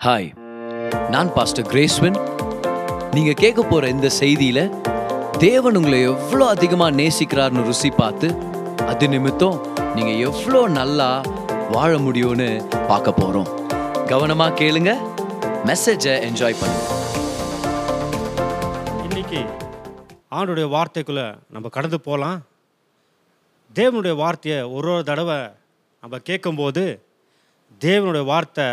Hi நான் pastor Graceswin நீங்கள் கேட்க போகிற இந்த செய்தியில் தேவன் உங்களை எவ்வளோ அதிகமாக நேசிக்கிறார்னு ருசி பார்த்து அது நிமித்தம் நீங்கள் எவ்வளோ நல்லா வாழ முடியும்னு பார்க்க போகிறோம் கவனமாக கேளுங்க மெசேஜை என்ஜாய் பண்ணுங்க. இன்னைக்கு ஆண்டுடைய வார்த்தைக்குள்ளே நம்ம கடந்து போகலாம் தேவனுடைய வார்த்தையை ஒரு ஒரு தடவை நம்ம கேட்கும்போது தேவனுடைய வார்த்தை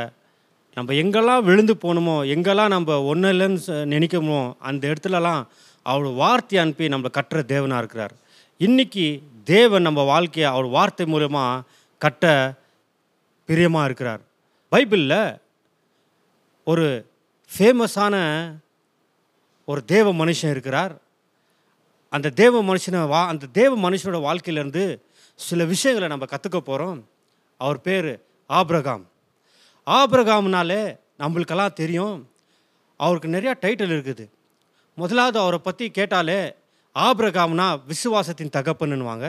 நம்ம எங்கெல்லாம் விழுந்து போகணுமோ எங்கெல்லாம் நம்ம ஒன்றும் இல்லைன்னு சொ- நினைக்கணுமோ அந்த இடத்துலலாம் அவர் வார்த்தையை அனுப்பி நம்மளை கட்டுற தேவனாக இருக்கிறார். இன்றைக்கி தேவன் நம்ம வாழ்க்கையை அவர் வார்த்தை மூலமாக கட்ட பிரியமாக இருக்கிறார். பைபிளில் ஒரு ஃபேமஸான ஒரு தேவ மனுஷன் இருக்கிறார். அந்த தேவ மனுஷனை வா அந்த தேவ மனுஷனோட வாழ்க்கையிலேருந்து சில விஷயங்களை நம்ம கற்றுக்க போகிறோம் அவர் பேர் ஆப்ரகாம். ஆபிரகாம்னாலே நம்மளுக்கெல்லாம் தெரியும். அவருக்கு நிறையா டைட்டில் இருக்குது. முதலாவது அவரை பற்றி கேட்டாலே ஆபிரகாம்னா விசுவாசத்தின் தகப்பன்னுவாங்க.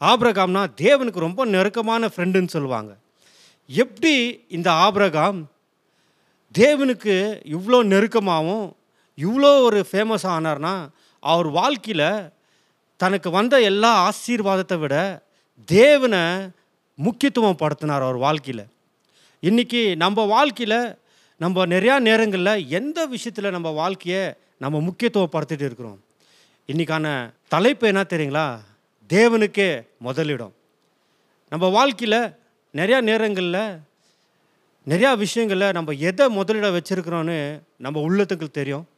ஆபிரகாம்னா தேவனுக்கு ரொம்ப நெருக்கமான ஃப்ரெண்டுன்னு சொல்லுவாங்க. எப்படி இந்த ஆபிரகாம் தேவனுக்கு இவ்வளோ நெருக்கமாகவும் இவ்வளோ ஒரு ஃபேமஸ் ஆனார்னா அவர் வாழ்க்கையில் தனக்கு வந்த எல்லா ஆசீர்வாதத்தை விட தேவனை முக்கியத்துவம் படுத்தினார் அவர் வாழ்க்கையில். இன்றைக்கி நம்ம வாழ்க்கையில் நம்ம நிறையா நேரங்களில் எந்த விஷயத்தில் நம்ம வாழ்க்கையை நம்ம முக்கியத்துவப்படுத்திட்டு இருக்கிறோம்? இன்றைக்கான தலைப்பு என்ன தெரியுங்களா? தேவனுக்கே முதலிடம். நம்ம வாழ்க்கையில் நிறையா நேரங்களில் நிறையா விஷயங்களில் நம்ம எதை முதலிடம் வச்சுருக்கிறோன்னு நம்ம உள்ளத்துக்கு தெரியும்.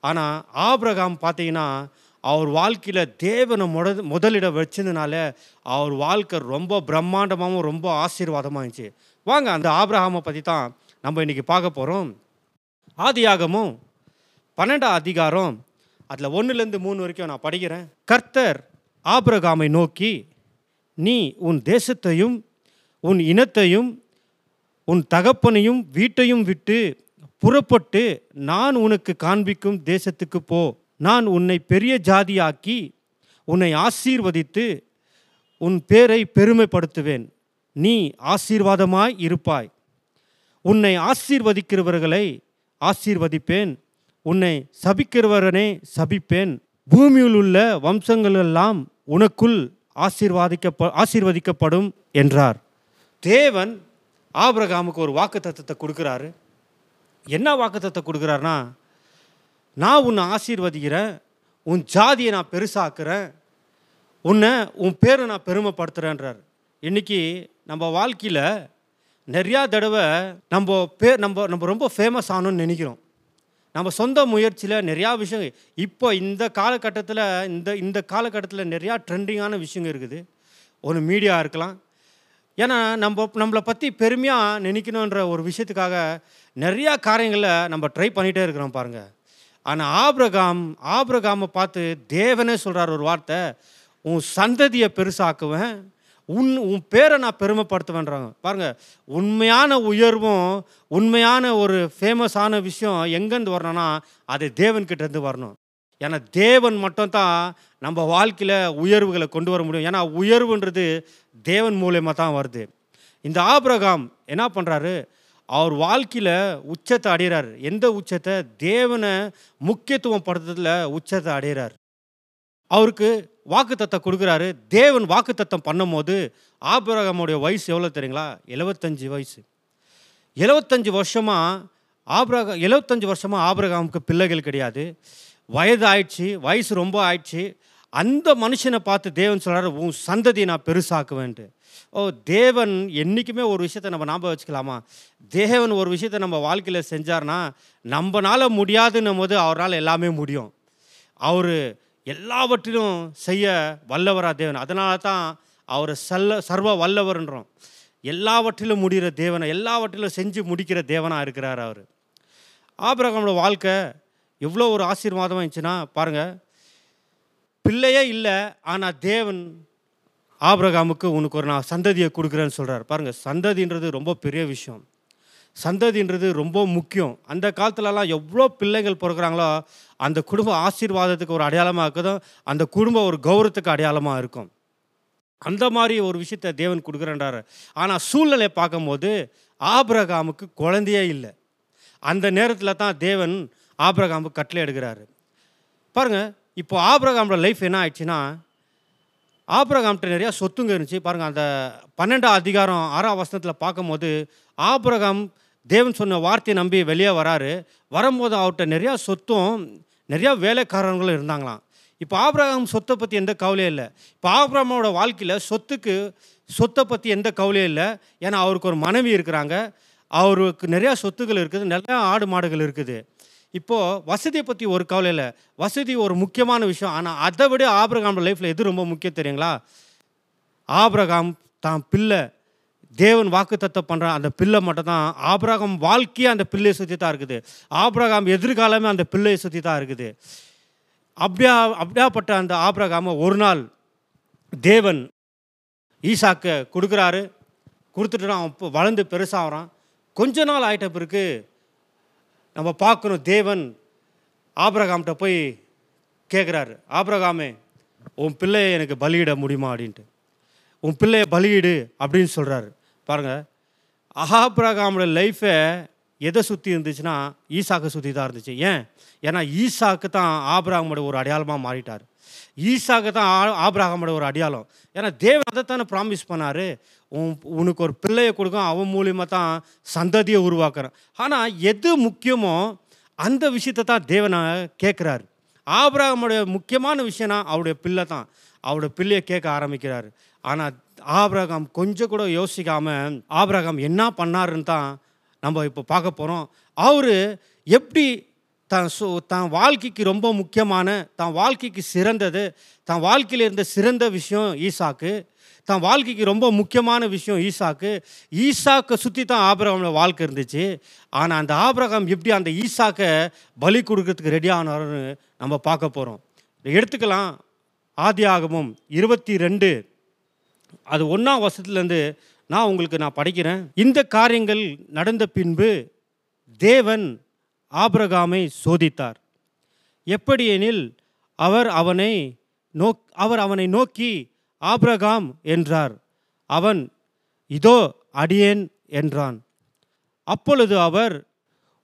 ஆனால் ஆபிரகாம் பார்த்தீங்கன்னா அவர் வாழ்க்கையில் தேவனை முத முதலிடம் வச்சதுனால அவர் வாழ்க்கை ரொம்ப பிரம்மாண்டமாகவும் ரொம்ப ஆசீர்வாதமாக இருந்துச்சு வாங்க அந்த ஆப்ரஹாமை பற்றி தான் நம்ம இன்றைக்கி பார்க்க போகிறோம் ஆதியாகமும் பன்னெண்டாம் அதிகாரம் அதில் ஒன்றுலேருந்து மூணு வரைக்கும் நான் படிக்கிறேன். கர்த்தர் ஆபிரகாமை நோக்கி நீ உன் தேசத்தையும் உன் இனத்தையும் உன் தகப்பனையும் வீட்டையும் விட்டு புறப்பட்டு நான் உனக்கு காண்பிக்கும் தேசத்துக்கு போ. நான் உன்னை பெரிய ஜாதியாக்கி உன்னை ஆசீர்வதித்து உன் பேரை பெருமைப்படுத்துவேன். நீ ஆசீர்வாதமாய் இருப்பாய். உன்னை ஆசீர்வதிக்கிறவர்களை ஆசீர்வதிப்பேன். உன்னை சபிக்கிறவரனே சபிப்பேன். பூமியில் உள்ள வம்சங்களெல்லாம் உனக்குள் ஆசீர்வாதிக்க ஆசீர்வதிக்கப்படும் என்றார். தேவன் ஆபிரகாமுக்கு ஒரு வாக்குத்தத்தத்தை கொடுக்குறாரு. என்ன வாக்குத்தத்தை கொடுக்குறாருனா நான் உன்னை ஆசீர்வதிக்கிறேன் உன் ஜாதியை நான் பெருசாக்குறேன் உன்னை உன் பேரை நான் பெருமைப்படுத்துகிறேன்றார் இன்றைக்கி நம்ம வாழ்க்கையில் நிறையா தடவை நம்ம பேர் நம்ம நம்ம ரொம்ப ஃபேமஸ் ஆகணும்னு நினைக்கிறோம். நம்ம சொந்த முயற்சியில் நிறையா விஷயம் இப்போ இந்த காலகட்டத்தில் இந்த இந்த காலகட்டத்தில் நிறையா ட்ரெண்டிங்கான விஷயங்கள் இருக்குது. ஒன்று மீடியா இருக்கலாம். ஏன்னா நம்ம நம்மளை பற்றி பெருமையாக நினைக்கணுன்ற ஒரு விஷயத்துக்காக நிறையா காரியங்களை நம்ம ட்ரை பண்ணிகிட்டே இருக்கிறோம் பாருங்கள் ஆனால் ஆபிரகாம் ஆபிரகாமை பார்த்து தேவனே சொல்கிறார் ஒரு வார்த்தை உன் சந்ததியை பெருசாக்குவேன் உன் உன் பேரை நான் பெருமைப்படுத்துவேன்றாங்க. பாருங்கள் உண்மையான உயர்வும் உண்மையான ஒரு ஃபேமஸான விஷயம் எங்கேருந்து வரணும்னா அது தேவன்கிட்டேருந்து வரணும். ஏன்னா தேவன் மட்டும்தான் நம்ம வாழ்க்கையில் உயர்வுகளை கொண்டு வர முடியும். ஏன்னா உயர்வுன்றது தேவன் மூலயமா தான் வருது. இந்த ஆபிரகாம் என்ன பண்ணுறாரு அவர் வாழ்க்கையில் உச்சத்தை அடைகிறார் எந்த உச்சத்தை? தேவனை முக்கியத்துவம் படுத்துறதுல உச்சத்தை அடைகிறார் அவருக்கு வாக்குத்தத்தம் கொடுக்குறாரு. தேவன் வாக்குத்தத்தம் பண்ணும்போது ஆபிரகமுடைய வயசு எவ்வளோ தெரியுங்களா? எழுபத்தஞ்சு வயசு. எழுபத்தஞ்சு வருஷமாக ஆபிரக எழுவத்தஞ்சு வருஷமாக ஆபிரகாமுக்கு பிள்ளைகள் கிடையாது. வயது ஆயிடுச்சு வயசு ரொம்ப ஆயிடுச்சு. அந்த மனுஷனை பார்த்து தேவன் சொல்கிறாரு உன் சந்ததியை நான் பெருசாக்குவேன்ட்டு. ஓ தேவன் என்றைக்குமே ஒரு விஷயத்தை நம்ம ஞாபகம் வச்சுக்கலாமா? தேவன் ஒரு விஷயத்தை நம்ம வாழ்க்கையில் செஞ்சார்னா நம்மளால் முடியாதுன்னும் போது அவரால் எல்லாமே முடியும். அவர் எல்லாவற்றிலும் செய்ய வல்லவரா தேவன். அதனால தான் அவர் சல்ல சர்வ வல்லவர்ன்றோம். எல்லாவற்றிலும் முடிகிற தேவனை எல்லாவற்றிலும் செஞ்சு முடிக்கிற தேவனாக இருக்கிறார் அவர். ஆபிரகாமோட வாழ்க்கை எவ்வளோ ஒரு ஆசீர்வாதமாக இருந்துச்சுன்னா பாருங்கள் பிள்ளையே இல்லை ஆனால் தேவன் ஆபிரகாமுக்கு உனக்கு ஒரு நான் சந்ததியை கொடுக்குறேன்னு சொல்கிறார் பாருங்கள் சந்ததின்றது ரொம்ப பெரிய விஷயம். சந்ததின்றது ரொம்ப முக்கியம். அந்த காலத்துலலாம் எவ்வளோ பிள்ளைகள் பிறகுறாங்களோ அந்த குடும்ப ஆசீர்வாதத்துக்கு ஒரு அடையாளமாக இருக்குதும் அந்த குடும்பம் ஒரு கௌரவத்துக்கு அடையாளமாக இருக்கும். அந்த மாதிரி ஒரு விஷயத்த தேவன் கொடுக்குறேன்றாரு. ஆனால் சூழ்நிலையை பார்க்கும்போது ஆபிரகாமுக்கு குழந்தையே இல்லை. அந்த நேரத்தில் தான் தேவன் ஆபிரகாமுக்கு கட்டளை எடுக்கிறாரு. பாருங்கள் இப்போ ஆபிரகாமோட லைஃப் என்ன ஆயிடுச்சுன்னா ஆபிரகாம்கிட்ட நிறையா சொத்துங்க இருந்துச்சு. பாருங்கள் அந்த பன்னெண்டாம் அதிகாரம் ஆறாம் வசனத்தில் பார்க்கும்போது ஆபிரகாம் தேவன் சொன்ன வார்த்தையை நம்பி வெளியே வராரு. வரும்போது அவர்கிட்ட நிறையா சொத்தும் நிறையா வேலைக்காரங்களும் இருந்தாங்களாம். இப்போ ஆபிரகாம் சொத்தை பற்றி எந்த கவலையும் இல்லை. இப்போ ஆபிரகாமோட வாழ்க்கையில் சொத்துக்கு சொத்தை பற்றி எந்த கவலையும் இல்லை. ஏன்னா அவருக்கு ஒரு மனைவி இருக்கிறாங்க. அவருக்கு நிறையா சொத்துக்கள் இருக்குது. நிறையா ஆடு மாடுகள் இருக்குது. இப்போது வசதியை பற்றி ஒரு கவலை இல்லை. வசதி ஒரு முக்கியமான விஷயம். ஆனால் அதை விட ஆபிரகாம் லைஃப்பில் எது ரொம்ப முக்கியம் தெரியுங்களா? ஆபிரகாம் தான் பிள்ளை. தேவன் வாக்குத்தத்தம் பண்ணுற அந்த பிள்ளை மட்டும் தான் ஆபிரகாம் வாழ்க்கையே அந்த பிள்ளையை சுற்றி தான் இருக்குது. ஆபிரகாம் எதிர்காலமே அந்த பிள்ளையை சுற்றி தான் இருக்குது. அப்படியா அப்படியாப்பட்ட அந்த ஆபிரகாமை ஒரு நாள் தேவன் ஈசாக்க கொடுக்குறாரு. கொடுத்துட்டு அவன் இப்போ வளர்ந்து பெருசாகிறான் கொஞ்ச நாள் ஆயிட்ட பிறகு நம்ம பார்க்கணும் தேவன் ஆபிரகாம்கிட்ட போய் கேட்குறாரு ஆபிரகாமே உன் பிள்ளையை எனக்கு பலியிட முடியுமா? அப்படின்ட்டு. உன் பிள்ளையை பலியிடு அப்படின்னு சொல்கிறாரு பாருங்கள் அஹாபிரகாமோட லைஃபை எதை சுற்றி இருந்துச்சுன்னா ஈசாக்கை சுற்றி தான் இருந்துச்சு. ஏன்? ஏன்னா ஈசாக்கு தான் ஆபிரகாமோட ஒரு அடையாளமாக மாறிட்டார். ஈசாக்கு தான் ஆ- ஒரு அடையாளம். ஏன்னா தேவன் அதைத்தானே ப்ராமிஸ் பண்ணார். உன் உனக்கு ஒரு பிள்ளையை கொடுக்கும் அவன் மூலியமாக தான் சந்ததியை உருவாக்குறான். ஆனால் எது முக்கியமோ அந்த விஷயத்தை தான் தேவனை கேட்குறாரு ஆபிரகாமுடைய முக்கியமான விஷயம்னா அவருடைய பிள்ளை தான். அவருடைய பிள்ளையை கேட்க ஆரம்பிக்கிறாரு. ஆனால் ஆபிரகாம் கொஞ்சம் கூட யோசிக்காமல் ஆபிரகாம் என்ன பண்ணாருன்னு தான் நம்ம இப்போ பார்க்க போகிறோம் அவர் எப்படி தான் சு தான் வாழ்க்கைக்கு ரொம்ப முக்கியமான தான் வாழ்க்கைக்கு சிறந்தது தான் வாழ்க்கையில் இருந்த சிறந்த விஷயம் ஈசாக்கு தான் வாழ்க்கைக்கு ரொம்ப முக்கியமான விஷயம் ஈசாக்கு. ஈசாக்கை சுற்றி தான் ஆபிரகாமில் வாழ்க்கை இருந்துச்சு. ஆனால் அந்த ஆபிரகாம் எப்படி அந்த ஈசாக்கை பலி கொடுக்கறதுக்கு ரெடி ஆனார்னு நம்ம பார்க்க போகிறோம் எடுத்துக்கலாம். ஆதி ஆகமும் இருபத்தி ரெண்டு. அது ஒன்றாம் வசத்துலேருந்து நான் உங்களுக்கு நான் படிக்கிறேன். இந்த காரியங்கள் நடந்த பின்பு தேவன் ஆபிரகாமை சோதித்தார். எப்படியெனில் அவர் அவனை நோக் அவர் அவனை நோக்கி ஆபிரகாம் என்றார். அவன் இதோ அடியேன் என்றான். அப்பொழுது அவர்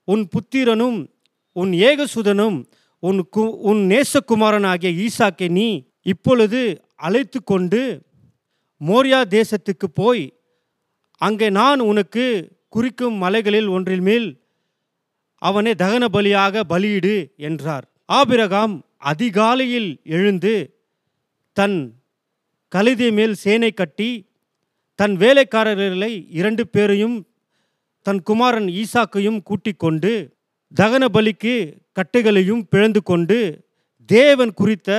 உன் புத்திரனும் உன் ஏகசுதனும் உன் கு உன் நேசகுமாரனாகிய ஈசாக்கை நீ இப்பொழுது அழைத்து கொண்டு மோரியா தேசத்துக்கு போய் அங்கே நான் உனக்கு குறிக்கும் மலைகளில் ஒன்றில் மேல் அவனை தகன பலியாக பலியிடு என்றார். ஆபிரகாம் அதிகாலையில் எழுந்து தன் கழுதி மேல் சேனை கட்டி தன் வேலைக்காரர்களை இரண்டு பேரையும் தன் குமாரன் ஈசாக்கையும் கூட்டிக் கொண்டு தகன பலிக்கு கட்டைகளையும் பிழந்து கொண்டு தேவன் குறித்த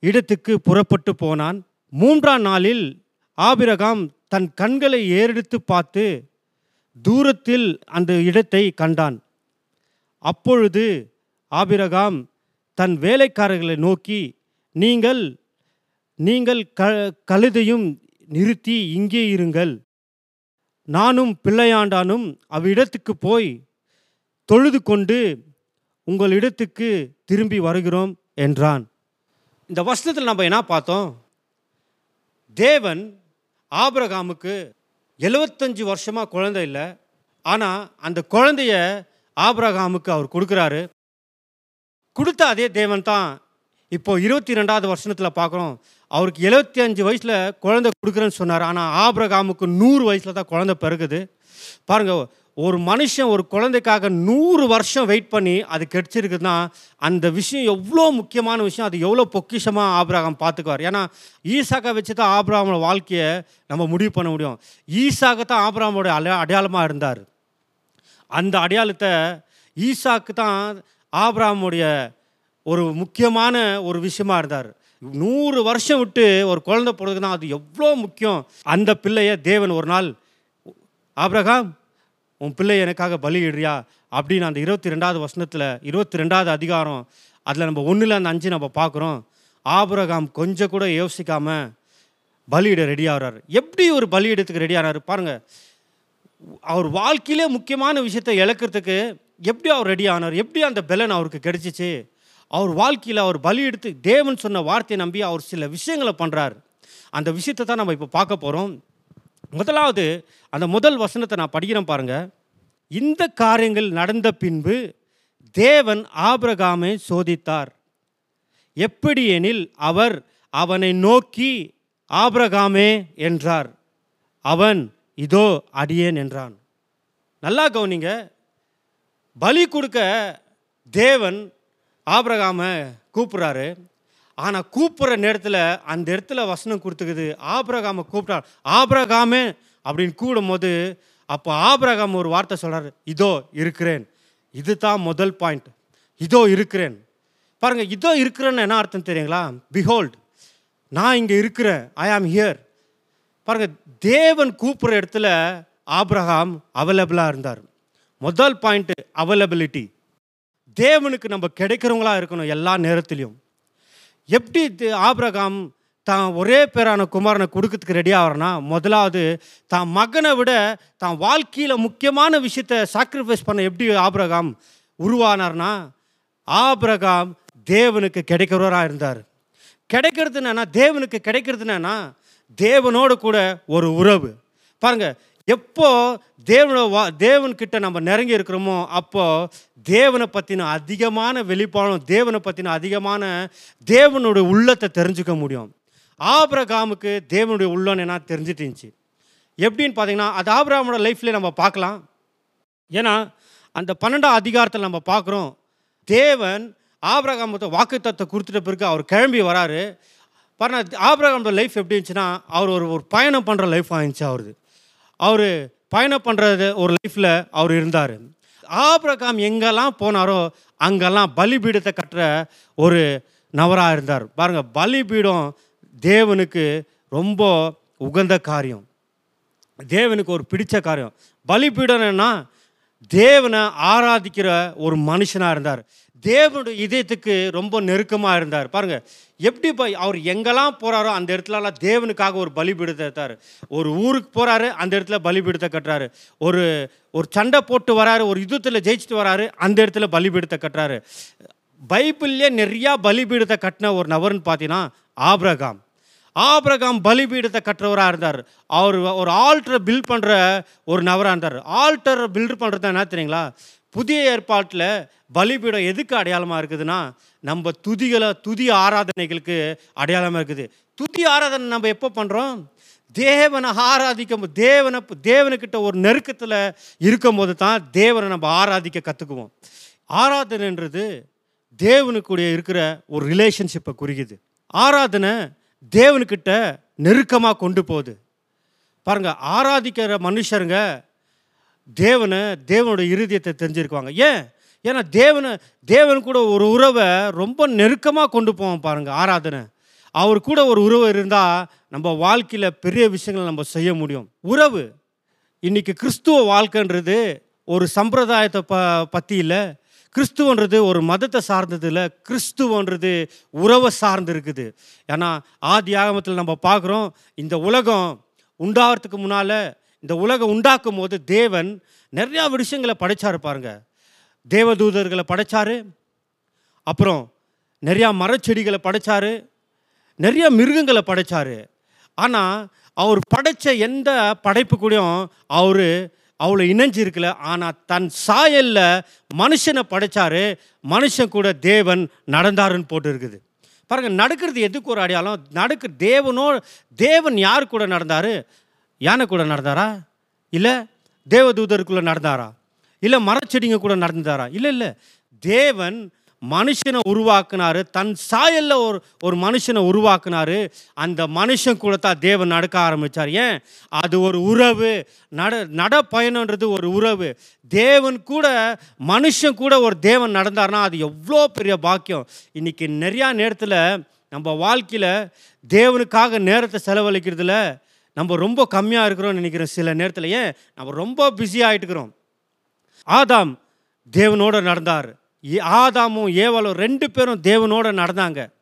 இடத்துக்கு புறப்பட்டு போனான். மூன்றாம் நாளில் ஆபிரகாம் தன் கண்களை ஏறெடுத்து பார்த்து தூரத்தில் அந்த இடத்தை கண்டான். அப்பொழுது ஆபிரகாம் தன் வேலைக்காரர்களை நோக்கி நீங்கள் நீங்கள் க கழுதையும் நிறுத்தி இங்கே இருங்கள். நானும் பிள்ளையாண்டானும் அவ்விடத்துக்கு போய் தொழுது கொண்டு உங்கள் இடத்துக்கு திரும்பி வருகிறோம் என்றான். இந்த வசனத்தில் நம்ம என்ன பார்த்தோம்? தேவன் ஆபிரகாமுக்கு எழுபத்தஞ்சு வருஷமாக குழந்தை இல்லை. ஆனால் அந்த குழந்தைய ஆபிரகாமுக்கு அவர் கொடுக்குறாரு. கொடுத்த அதே தேவன் தான் இப்போ இருபத்தி ரெண்டாவது வருஷத்தில் பார்க்குறோம் அவருக்கு எழுபத்தி அஞ்சு வயசில் குழந்தை கொடுக்குறேன்னு சொன்னார். ஆனால் ஆபிரகாமுக்கு நூறு வயசில் தான் குழந்தை பிறகுது. பாருங்க ஒரு மனுஷன் ஒரு குழந்தைக்காக நூறு வருஷம் வெயிட் பண்ணி அது கிடச்சிருக்குதுன்னா அந்த விஷயம் எவ்வளோ முக்கியமான விஷயம் அது எவ்வளோ பொக்கிஷமாக ஆபிரகாம் பார்த்துக்குவார். ஏன்னா ஈசாக்கை வச்சு தான் ஆபிரகாமோட வாழ்க்கையை நம்ம முடிவு பண்ண முடியும். ஈசாக்கு தான் ஆபிரகாமோட அடையா அடையாளமாக இருந்தார். அந்த அடையாளத்தை ஈசாக்கு தான் ஆபிரகாமுடைய ஒரு முக்கியமான ஒரு விஷயமா இருந்தார். நூறு வருஷம் விட்டு ஒரு குழந்தை பிறகுனா அது எவ்வளோ முக்கியம். அந்த பிள்ளைய தேவன் ஒரு நாள் ஆபிரகாம் உன் பிள்ளை எனக்காக பலியிடுறியா அப்படின்னு அந்த இருபத்தி ரெண்டாவது வசனத்தில் இருபத்தி ரெண்டாவது அதிகாரம் அதில் நம்ம ஒன்றில் அந்த அஞ்சு நம்ம பார்க்குறோம். ஆபரகாம் கொஞ்சம் கூட யோசிக்காமல் பலியிட ரெடி ஆகிறார். எப்படி ஒரு பலியிடத்துக்கு ரெடி ஆகிறாரு பாருங்கள் அவர் வாழ்க்கையிலே முக்கியமான விஷயத்தை இழக்கிறதுக்கு எப்படி அவர் ரெடி ஆனார்? எப்படி அந்த பெலன் அவருக்கு கிடைச்சிச்சு? அவர் வாழ்க்கையில் அவர் பலி எடுத்து தேவன் சொன்ன வார்த்தையை நம்பி அவர் சில விஷயங்களை பண்ணுறார் அந்த விஷயத்தை தான் நம்ம இப்போ பார்க்க போகிறோம் முதலாவது அந்த முதல் வசனத்தை நான் படிக்கிறேன் பாருங்க. இந்த காரியங்கள் நடந்த பின்பு தேவன் ஆபிரகாமை சோதித்தார். எப்படி எனில் அவர் அவனை நோக்கி ஆபிரகாமே என்றார். அவன் இதோ அடியேன் என்றான். நல்லா கவனிங்க. பலி கொடுக்க தேவன் ஆபிரகாமை கூப்பிட்றாரு. ஆனால் கூப்பிட்ற நேரத்தில் அந்த இடத்துல வசனம் கொடுத்துக்குது. ஆபிரகாமை கூப்பிட்டார் ஆபிரகாமே அப்படின்னு கூடும்போது அப்போ ஆபிரகாம் ஒரு வார்த்தை சொல்கிறார் இதோ இருக்கிறேன். இதுதான் முதல் பாயிண்ட் இதோ இருக்கிறேன். பாருங்கள் இதோ இருக்கிறேன்னு என்ன அர்த்தம் தெரியுங்களா? பிஹோல்ட் நான் இங்கே இருக்கிறேன். ஐ ஆம் ஹியர் பாருங்கள் தேவன் கூப்பிட்ற இடத்துல ஆப்ரஹாம் அவைலபிளாக இருந்தார். முதல் பாயிண்ட்டு அவைலபிலிட்டி தேவனுக்கு நம்ம கிடைக்கிறவங்களா இருக்கணும் எல்லா நேரத்துலையும். எப்படி ஆபிரகாம் தான் ஒரே பேரான குமாரனை கொடுக்கறதுக்கு ரெடி ஆகிறனா முதலாவது தான் மகனை விட தான் வாழ்க்கையில் முக்கியமான விஷயத்தை சாக்ரிஃபைஸ் பண்ண எப்படி ஆபிரகாம் உருவானார்னா ஆபிரகாம் தேவனுக்கு கிடைக்கிறவராக இருந்தார். கிடைக்கிறது என்னன்னா தேவனுக்கு கிடைக்கிறது என்னன்னா தேவனோடு கூட ஒரு உறவு. பாருங்கள் எப்போ தேவனோட வா தேவன்கிட்ட நம்ம நெருங்கி இருக்கிறோமோ அப்போது தேவனை பற்றின அதிகமான வெளிப்பாடும் தேவனை பற்றின அதிகமான தேவனுடைய உள்ளத்தை தெரிஞ்சுக்க முடியும். ஆபிரகாமுக்கு தேவனுடைய உள்ளம் என்ன தெரிஞ்சிட்டு இருந்துச்சு. எப்படின்னு பார்த்தீங்கன்னா அது ஆபிரகாமோட லைஃப்லேயே நம்ம பார்க்கலாம். ஏன்னா அந்த பன்னெண்டாம் அதிகாரத்தில் நம்ம பார்க்குறோம் தேவன் ஆபிரகாமத்தை வாக்குத்தத்தை கொடுத்துட்ட பிறகு அவர் கிளம்பி வராரு. பாருங்க ஆபிரகாமோட லைஃப் எப்படி இருந்துச்சுன்னா அவர் ஒரு ஒரு பயணம் பண்ணுற லைஃப் ஆயிடுச்சு அவருது. அவர் பயணம் பண்ணுறது ஒரு லைஃப்பில் அவர் இருந்தார். ஆபிரகாம் எங்கெல்லாம் போனாரோ அங்கெல்லாம் பலிபீடத்தை கட்டுற ஒரு நபராக இருந்தார். பாருங்கள் பலிபீடம் தேவனுக்கு ரொம்ப உகந்த காரியம். தேவனுக்கு ஒரு பிடித்த காரியம். பலிபீடம் என்னன்னா தேவனை ஆராதிக்கிற ஒரு மனுஷனாக இருந்தார். தேவனுடைய இதயத்துக்கு ரொம்ப நெருக்கமாக இருந்தார். பாருங்கள் எப்படி போய் அவர் எங்கெல்லாம் போகிறாரோ அந்த இடத்துலலாம் தேவனுக்காக ஒரு பலிபீடத்தை எடுத்தார் ஒரு ஊருக்கு போகிறாரு அந்த இடத்துல பலிபீடத்தை கட்டுறாரு. ஒரு ஒரு சண்டை போட்டு வராரு ஒரு யுத்தத்தில் ஜெயிச்சுட்டு வராரு அந்த இடத்துல பலிபீடத்தை கட்டுறாரு. பைபிள்லேயே நிறையா பலிபீடத்தை கட்டின ஒரு நபர்னு பார்த்தீங்கன்னா ஆப்ரகாம். ஆபிரகாம் பலிபீடத்தை கட்டுறவராக இருந்தார். அவர் ஒரு ஆல்டரை பில்ட் பண்ணுற ஒரு நபராக இருந்தார். ஆல்டரை பில்ட் பண்ணுறது என்ன தெரியுங்களா? புதிய ஏற்பாட்டில் பலிபீடம் எதுக்கு அடையாளமாக இருக்குதுன்னா நம்ம துதிகளை துதி ஆராதனைகளுக்கு அடையாளமாக இருக்குது. துதி ஆராதனை நம்ம எப்போ பண்ணுறோம் தேவனை ஆராதிக்கும் தேவனை தேவனுக்கிட்ட ஒரு நெருக்கத்தில் இருக்கும்போது தான் தேவனை நம்ம ஆராதிக்க கற்றுக்குவோம் ஆராதனைன்றது தேவனுக்குடைய இருக்கிற ஒரு ரிலேஷன்ஷிப்பை குறிக்குது. ஆராதனை தேவனுக்கிட்ட நெருக்கமாக கொண்டு போகுது. பாருங்கள் ஆராதிக்கிற மனுஷருங்க தேவனை தேவனோட இருதயத்தை தெரிஞ்சிருக்குவாங்க. ஏன்? ஏன்னா தேவனை தேவன் கூட ஒரு உறவை ரொம்ப நெருக்கமாக கொண்டு போவோம் பாருங்கள் ஆராதனை. அவர் கூட ஒரு உறவு இருந்தால் நம்ம வாழ்க்கையில் பெரிய விஷயங்களை நம்ம செய்ய முடியும். உறவு. இன்னைக்கு கிறிஸ்துவ வாழ்க்கைன்றது ஒரு சம்பிரதாயத்தை ப பற்றி இல்லை. கிறிஸ்துவன்றது ஒரு மதத்தை சார்ந்தது இல்லை. கிறிஸ்துவன்றது உறவை சார்ந்து இருக்குது ஏன்னா ஆதி ஆகமத்தில் நம்ம பார்க்குறோம் இந்த உலகம் உண்டாகிறதுக்கு முன்னால் இந்த உலகம் உண்டாக்கும் போது தேவன் நிறையா விஷயங்களை படைச்சாரு பாருங்க. தேவதூதர்களை படைச்சாரு. அப்புறம் நிறையா மரச்செடிகளை படைச்சாரு. நிறைய மிருகங்களை படைச்சாரு. ஆனால் அவர் படைச்ச எந்த படைப்பு கூடயும் அவர் அவ்வளோ இணைஞ்சிருக்கல. ஆனால் தன் சாயலில் மனுஷனை படைச்சாரு. மனுஷன் கூட தேவன் நடந்தாருன்னு போட்டு இருக்குது நடக்கிறது எதுக்கு ஒரு அடையாளம்? நடக்கு தேவனோ தேவன் யார் கூட நடந்தார்? யானை கூட நடந்தாரா? இல்லை தேவதூதருக்குள்ளே நடந்தாரா? இல்லை மரச்செடிங்க கூட நடந்தாரா? இல்லை இல்லை. தேவன் மனுஷனை உருவாக்குனாரு. தன் சாயல்ல ஒரு ஒரு மனுஷனை உருவாக்குனாரு. அந்த மனுஷன் கூட தான் தேவன் நடக்க ஆரம்பிச்சார். ஏன்? அது ஒரு உறவு. நட நடப்பயணன்றது ஒரு உறவு. தேவன் கூட மனுஷன் கூட ஒரு தேவன் நடந்தார்னா அது எவ்வளோ பெரிய பாக்கியம். இன்றைக்கி நிறையா நேரத்தில் நம்ம வாழ்க்கையில் தேவனுக்காக நேரத்தை செலவழிக்கிறதுல நம்ம ரொம்ப கம்மியாக இருக்கிறோம்னு நினைக்கிறோம் சில நேரத்தில் ஏன்? நம்ம ரொம்ப பிஸி ஆகிட்டுக்கிறோம் ஆதாம் தேவனோடு நடந்தார். ஏ- ஆதாமும் ஏவாலும் ரெண்டு பேரும் தேவனோடு நடந்தாங்க.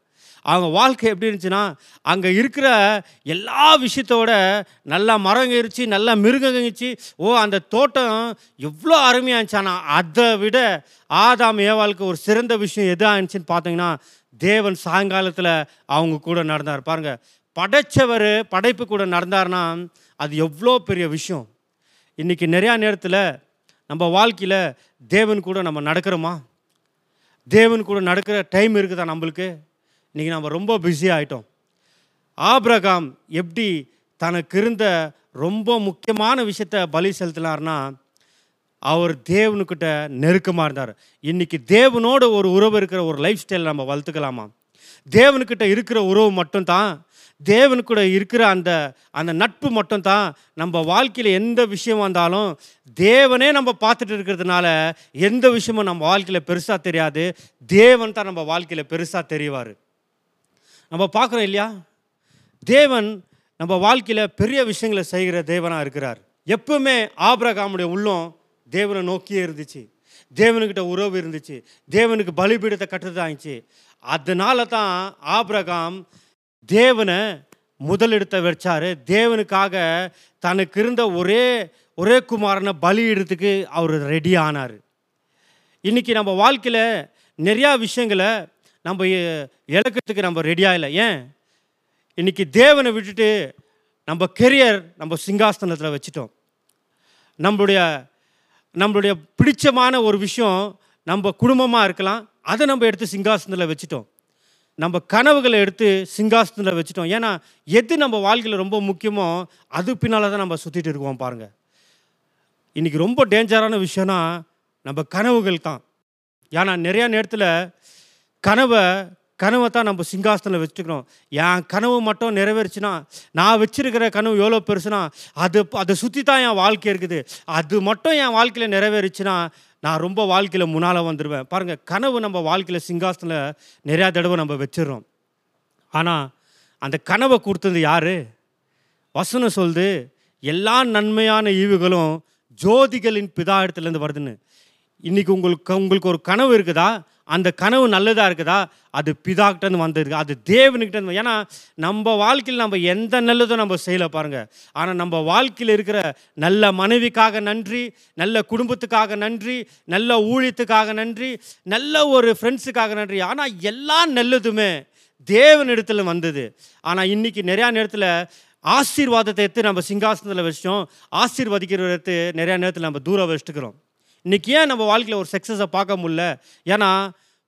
அவங்க வாழ்க்கை எப்படி இருந்துச்சுன்னா அங்கே இருக்கிற எல்லா விஷயத்தோட நல்லா மரம் இருந்துச்சு நல்லா மிருகங்கிச்சு ஓ அந்த தோட்டம் எவ்வளோ அருமையாக இருந்துச்சு. ஆனால் அதை விட ஆதாம் ஏவாளுக்கு ஒரு சிறந்த விஷயம் எது ஆயிடுச்சுன்னு பார்த்தீங்கன்னா தேவன் சாயங்காலத்தில் அவங்க கூட நடந்தார். பாருங்கள் படைச்சவர் படைப்பு கூட நடந்தார்னா அது எவ்வளோ பெரிய விஷயம். இன்றைக்கி நிறையா நேரத்தில் நம்ம வாழ்க்கையில் தேவன் கூட நம்ம நடக்கிறோமா? தேவன் கூட நடக்கிற டைம் இருக்குதா நம்மளுக்கு? இன்றைக்கி நம்ம ரொம்ப பிஸி ஆகிட்டோம் ஆப்ரகாம் எப்படி தனக்கு இருந்த ரொம்ப முக்கியமான விஷயத்த பலி செலுத்தினார்னா அவர் தேவனுக்கிட்ட நெருக்கமாக இருந்தார். இன்றைக்கி தேவனோட ஒரு உறவு இருக்கிற ஒரு லைஃப் ஸ்டைல் நம்ம வளர்த்துக்கலாமா? தேவனுக்கிட்ட இருக்கிற உறவு மட்டும்தான் தேவனுக்கூட இருக்கிற அந்த அந்த நட்பு மட்டும்தான் நம்ம வாழ்க்கையில் எந்த விஷயம் வந்தாலும் தேவனே நம்ம பார்த்துட்டு இருக்கிறதுனால எந்த விஷயமும் நம்ம வாழ்க்கையில் பெருசாக தெரியாது. தேவன் தான் நம்ம வாழ்க்கையில் பெருசாக தெரிவார். நம்ம பார்க்குறோம் இல்லையா? தேவன் நம்ம வாழ்க்கையில் பெரிய விஷயங்களை செய்கிற தேவனாக இருக்கிறார். எப்பவுமே ஆபிரகாமுடைய உள்ளம் தேவனை நோக்கியே இருந்துச்சு. தேவனுக்கிட்ட உறவு இருந்துச்சு. தேவனுக்கு பலிபீடத்தை கட்டுறது ஆயிடுச்சு அதனால தான் ஆபிரகாம் தேவனை முதலிடத்தை வச்சார் தேவனுக்காக தனக்கு இருந்த ஒரே ஒரே குமாரனை பலியிடத்துக்கு அவர் ரெடி ஆனார். இன்றைக்கி நம்ம வாழ்க்கையில் நிறையா விஷயங்களை நம்ம இழக்கிறதுக்கு நம்ம ரெடியாக இல்லை. ஏன்? இன்றைக்கி தேவனை விட்டுட்டு நம்ம கெரியர் நம்ம சிங்காசனத்தில் வச்சுட்டோம். நம்மளுடைய நம்மளுடைய பிடிச்சமான ஒரு விஷயம் நம்ம குடும்பமாக இருக்கலாம். அதை நம்ம எடுத்து சிங்காசனத்தில் வச்சுட்டோம். நம்ம கனவுகளை எடுத்து சிங்காசனத்தில் வச்சுட்டோம். ஏன்னா எது நம்ம வாழ்க்கையில் ரொம்ப முக்கியமோ அது பின்னால் தான் நம்ம சுற்றிட்டு இருக்கோம் பாருங்கள் இன்றைக்கி ரொம்ப டேஞ்சரான விஷயம்னா நம்ம கனவுகள் தான். ஏன்னா நிறையா நேரத்தில் கனவை கனவை தான் நம்ம சிங்காசனத்தில் வச்சுக்கிறோம். என் கனவு மட்டும் நிறைவேறுச்சுன்னா நான் வச்சுருக்கிற கனவு எவ்வளோ பெருசுனா அது அதை சுற்றி தான் என் வாழ்க்கை இருக்குது. அது மட்டும் என் வாழ்க்கையில் நிறைவேறுச்சுன்னா நான் ரொம்ப வாழ்க்கையில் முன்னால் வந்துடுவேன் பாருங்கள் கனவு நம்ம வாழ்க்கையில் சிங்காசனத்தில் நிறையா தடவை நம்ம வச்சிடுறோம். ஆனால் அந்த கனவை கொடுத்தது யார்? வசனம் சொல்லுது எல்லா நன்மையான ஈவுகளும் ஜோதிகளின் பிதா இடத்துலேருந்து வருதுன்னு. இன்றைக்கி உங்களுக்கு உங்களுக்கு ஒரு கனவு இருக்குதா? அந்த கனவு நல்லதாக இருக்குதா? அது பிதாக்கிட்டேருந்து வந்திருக்கு. அது தேவனுக்கிட்டேருந்து ஏன்னா நம்ம வாழ்க்கையில் நம்ம எந்த நல்லதும் நம்ம செய்யலை பாருங்கள் ஆனால் நம்ம வாழ்க்கையில் இருக்கிற நல்ல மனைவிக்காக நன்றி நல்ல குடும்பத்துக்காக நன்றி நல்ல ஊழியத்துக்காக நன்றி நல்ல ஒரு ஃப்ரெண்ட்ஸுக்காக நன்றி. ஆனால் எல்லா நல்லதுமே தேவன் இடத்துல வந்தது. ஆனால் இன்றைக்கி நிறையா நேரத்தில் ஆசீர்வாதத்தை எடுத்து நம்ம சிங்காசனத்தில் வச்சோம் ஆசீர்வதிக்கிறத எடுத்து நிறையா நேரத்தில் நம்ம தூரம் வச்சுட்டுக்கிறோம். இன்றைக்கி ஏன் நம்ம வாழ்க்கையில் ஒரு சக்ஸஸை பார்க்க முடில ஏன்னா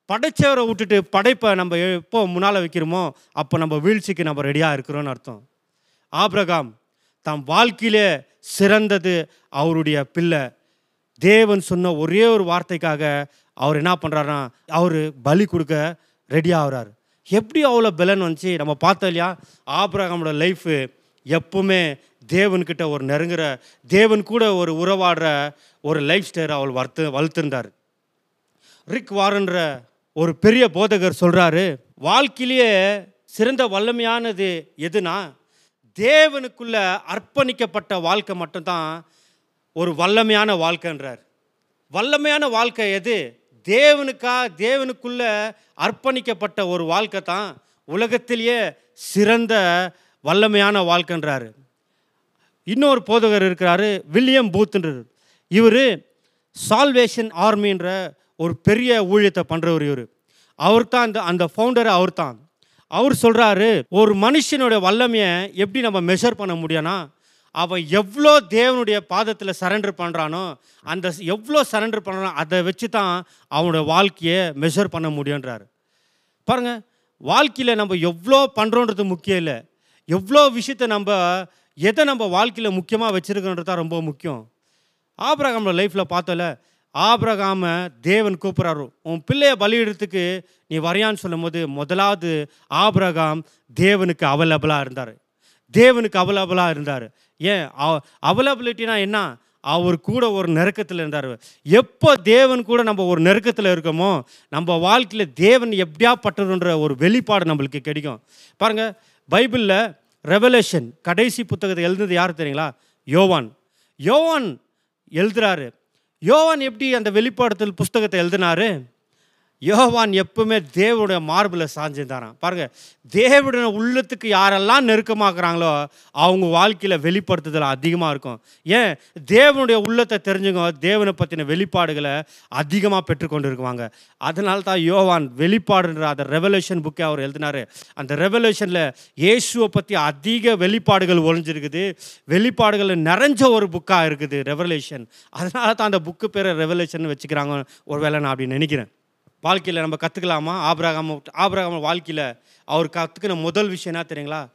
படைச்சவரை விட்டுட்டு படைப்பை நம்ம எப்போ முன்னால் வைக்கிறோமோ அப்போ நம்ம வீழ்ச்சிக்கு நம்ம ரெடியாக இருக்கிறோன்னு அர்த்தம். ஆபிரகாம் தம் வாழ்க்கையிலே சிறந்தது அவருடைய பிள்ளை. தேவன் சொன்ன ஒரே ஒரு வார்த்தைக்காக அவர் என்ன பண்ணுறாருன்னா அவர் பலி கொடுக்க ரெடி ஆகுறாரு. எப்படி அவ்வளோ பலன் வந்துச்சு? நம்ம பார்த்தோம் இல்லையா? ஆப்ரகாமோட லைஃபு எப்பவுமே தேவன்கிட்ட ஒரு நெருங்குற தேவன் கூட ஒரு உறவாடுற ஒரு லைஃப் ஸ்டைலை அவள் வளர்த்து வளர்த்துருந்தார். ரிக் வாரன்ற ஒரு பெரிய போதகர் சொல்கிறாரு வாழ்க்கையிலேயே சிறந்த வல்லமையானது எதுனா தேவனுக்குள்ள அர்ப்பணிக்கப்பட்ட வாழ்க்கை மட்டும்தான் ஒரு வல்லமையான வாழ்க்கைன்றார். வல்லமையான வாழ்க்கை எது? தேவனுக்கா தேவனுக்குள்ள அர்ப்பணிக்கப்பட்ட ஒரு வாழ்க்கை தான் உலகத்திலேயே சிறந்த வல்லமையான வாழ்க்கைன்றாரு. இன்னொரு போதகர் இருக்கிறாரு வில்லியம் பூத்ன்றார் இவர் சால்வேஷன் ஆர்மின்ற ஒரு பெரிய ஊழியத்தை பண்ணுறவர் இவர். அவர் தான் அந்த அந்த ஃபவுண்டர் அவர் தான் அவர் சொல்கிறாரு ஒரு மனுஷனுடைய வல்லமையை எப்படி நம்ம மெஷர் பண்ண முடியும்னா அவன் எவ்வளோ தேவனுடைய பாதத்தில் சரண்டர் பண்ணுறானோ அந்த எவ்வளோ சரண்டர் பண்ணுறானோ அதை வச்சு தான் அவனுடைய வாழ்க்கையை மெஷர் பண்ண முடியுன்றாரு பாருங்கள் வாழ்க்கையில் நம்ம எவ்வளோ பண்ணுறோன்றது முக்கியம் இல்லை. எவ்வளோ விஷயத்தை நம்ம எதை நம்ம வாழ்க்கையில் முக்கியமாக வச்சுருக்கோன்றது தான் ரொம்ப முக்கியம். ஆபிரகாமோட லைஃப்பில் பார்த்தோல ஆபிரகாம தேவன் கூப்பிட்றாரு உன் பிள்ளைய பலியிடத்துக்கு நீ வரையான்னு சொல்லும்போது முதலாவது ஆபிரகாம் தேவனுக்கு அவைலபிளாக இருந்தார். தேவனுக்கு அவைலபிளாக இருந்தார். ஏன்? அவைலபிலிட்டினா என்ன? அவர் கூட ஒரு நெருக்கத்தில் இருந்தார். எப்போ தேவன் கூட நம்ம ஒரு நெருக்கத்தில் இருக்கோமோ நம்ம வாழ்க்கையில் தேவன் எப்படியா பட்டதுன்ற ஒரு வெளிப்பாடு நம்மளுக்கு கிடைக்கும். பாருங்கள் பைபிளில் ரெவலேஷன் கடைசி புத்தகத்தை எழுதுனது யார் தெரியுங்களா? யோவான். யோவான் எழுதுறாரு. யோவான் எப்படி அந்த வெளிப்பாடுதல் புஸ்தகத்தை எழுதினாரு? யோவான் எப்பவுமே தேவனுடைய மார்பில் சாஞ்சிருந்தாரான் பாருங்கள் தேவனுடைய உள்ளத்துக்கு யாரெல்லாம் நெருக்கமாக்குறாங்களோ அவங்க வாழ்க்கையில் வெளிப்படுத்துதல் அதிகமாக இருக்கும். ஏன்? தேவனுடைய உள்ளத்தை தெரிஞ்சுங்க தேவனை பற்றின வெளிப்பாடுகளை அதிகமாக பெற்றுக்கொண்டு இருக்குவாங்க அதனால தான் யோவான் வெளிப்பாடுன்ற அந்த ரெவலேஷன் புக்கை அவர் எழுதினார். அந்த ரெவலேஷனில் இயேசுவை பற்றி அதிக வெளிப்பாடுகள் ஒழிஞ்சிருக்குது வெளிப்பாடுகள் நிறைஞ்ச ஒரு புக்காக இருக்குது ரெவலேஷன் அதனால தான் அந்த புக்கு பேரை ரெவலேஷன் வச்சுக்கிறாங்க. ஒருவேளை நான் அப்படி நினைக்கிறேன். வாழ்க்கையில் நம்ம கற்றுக்கலாமா ஆபிரகாம ஆபிரகாம வாழ்க்கையில் அவர் கற்றுக்கின முதல் விஷயம் என்ன தெரியுங்களா?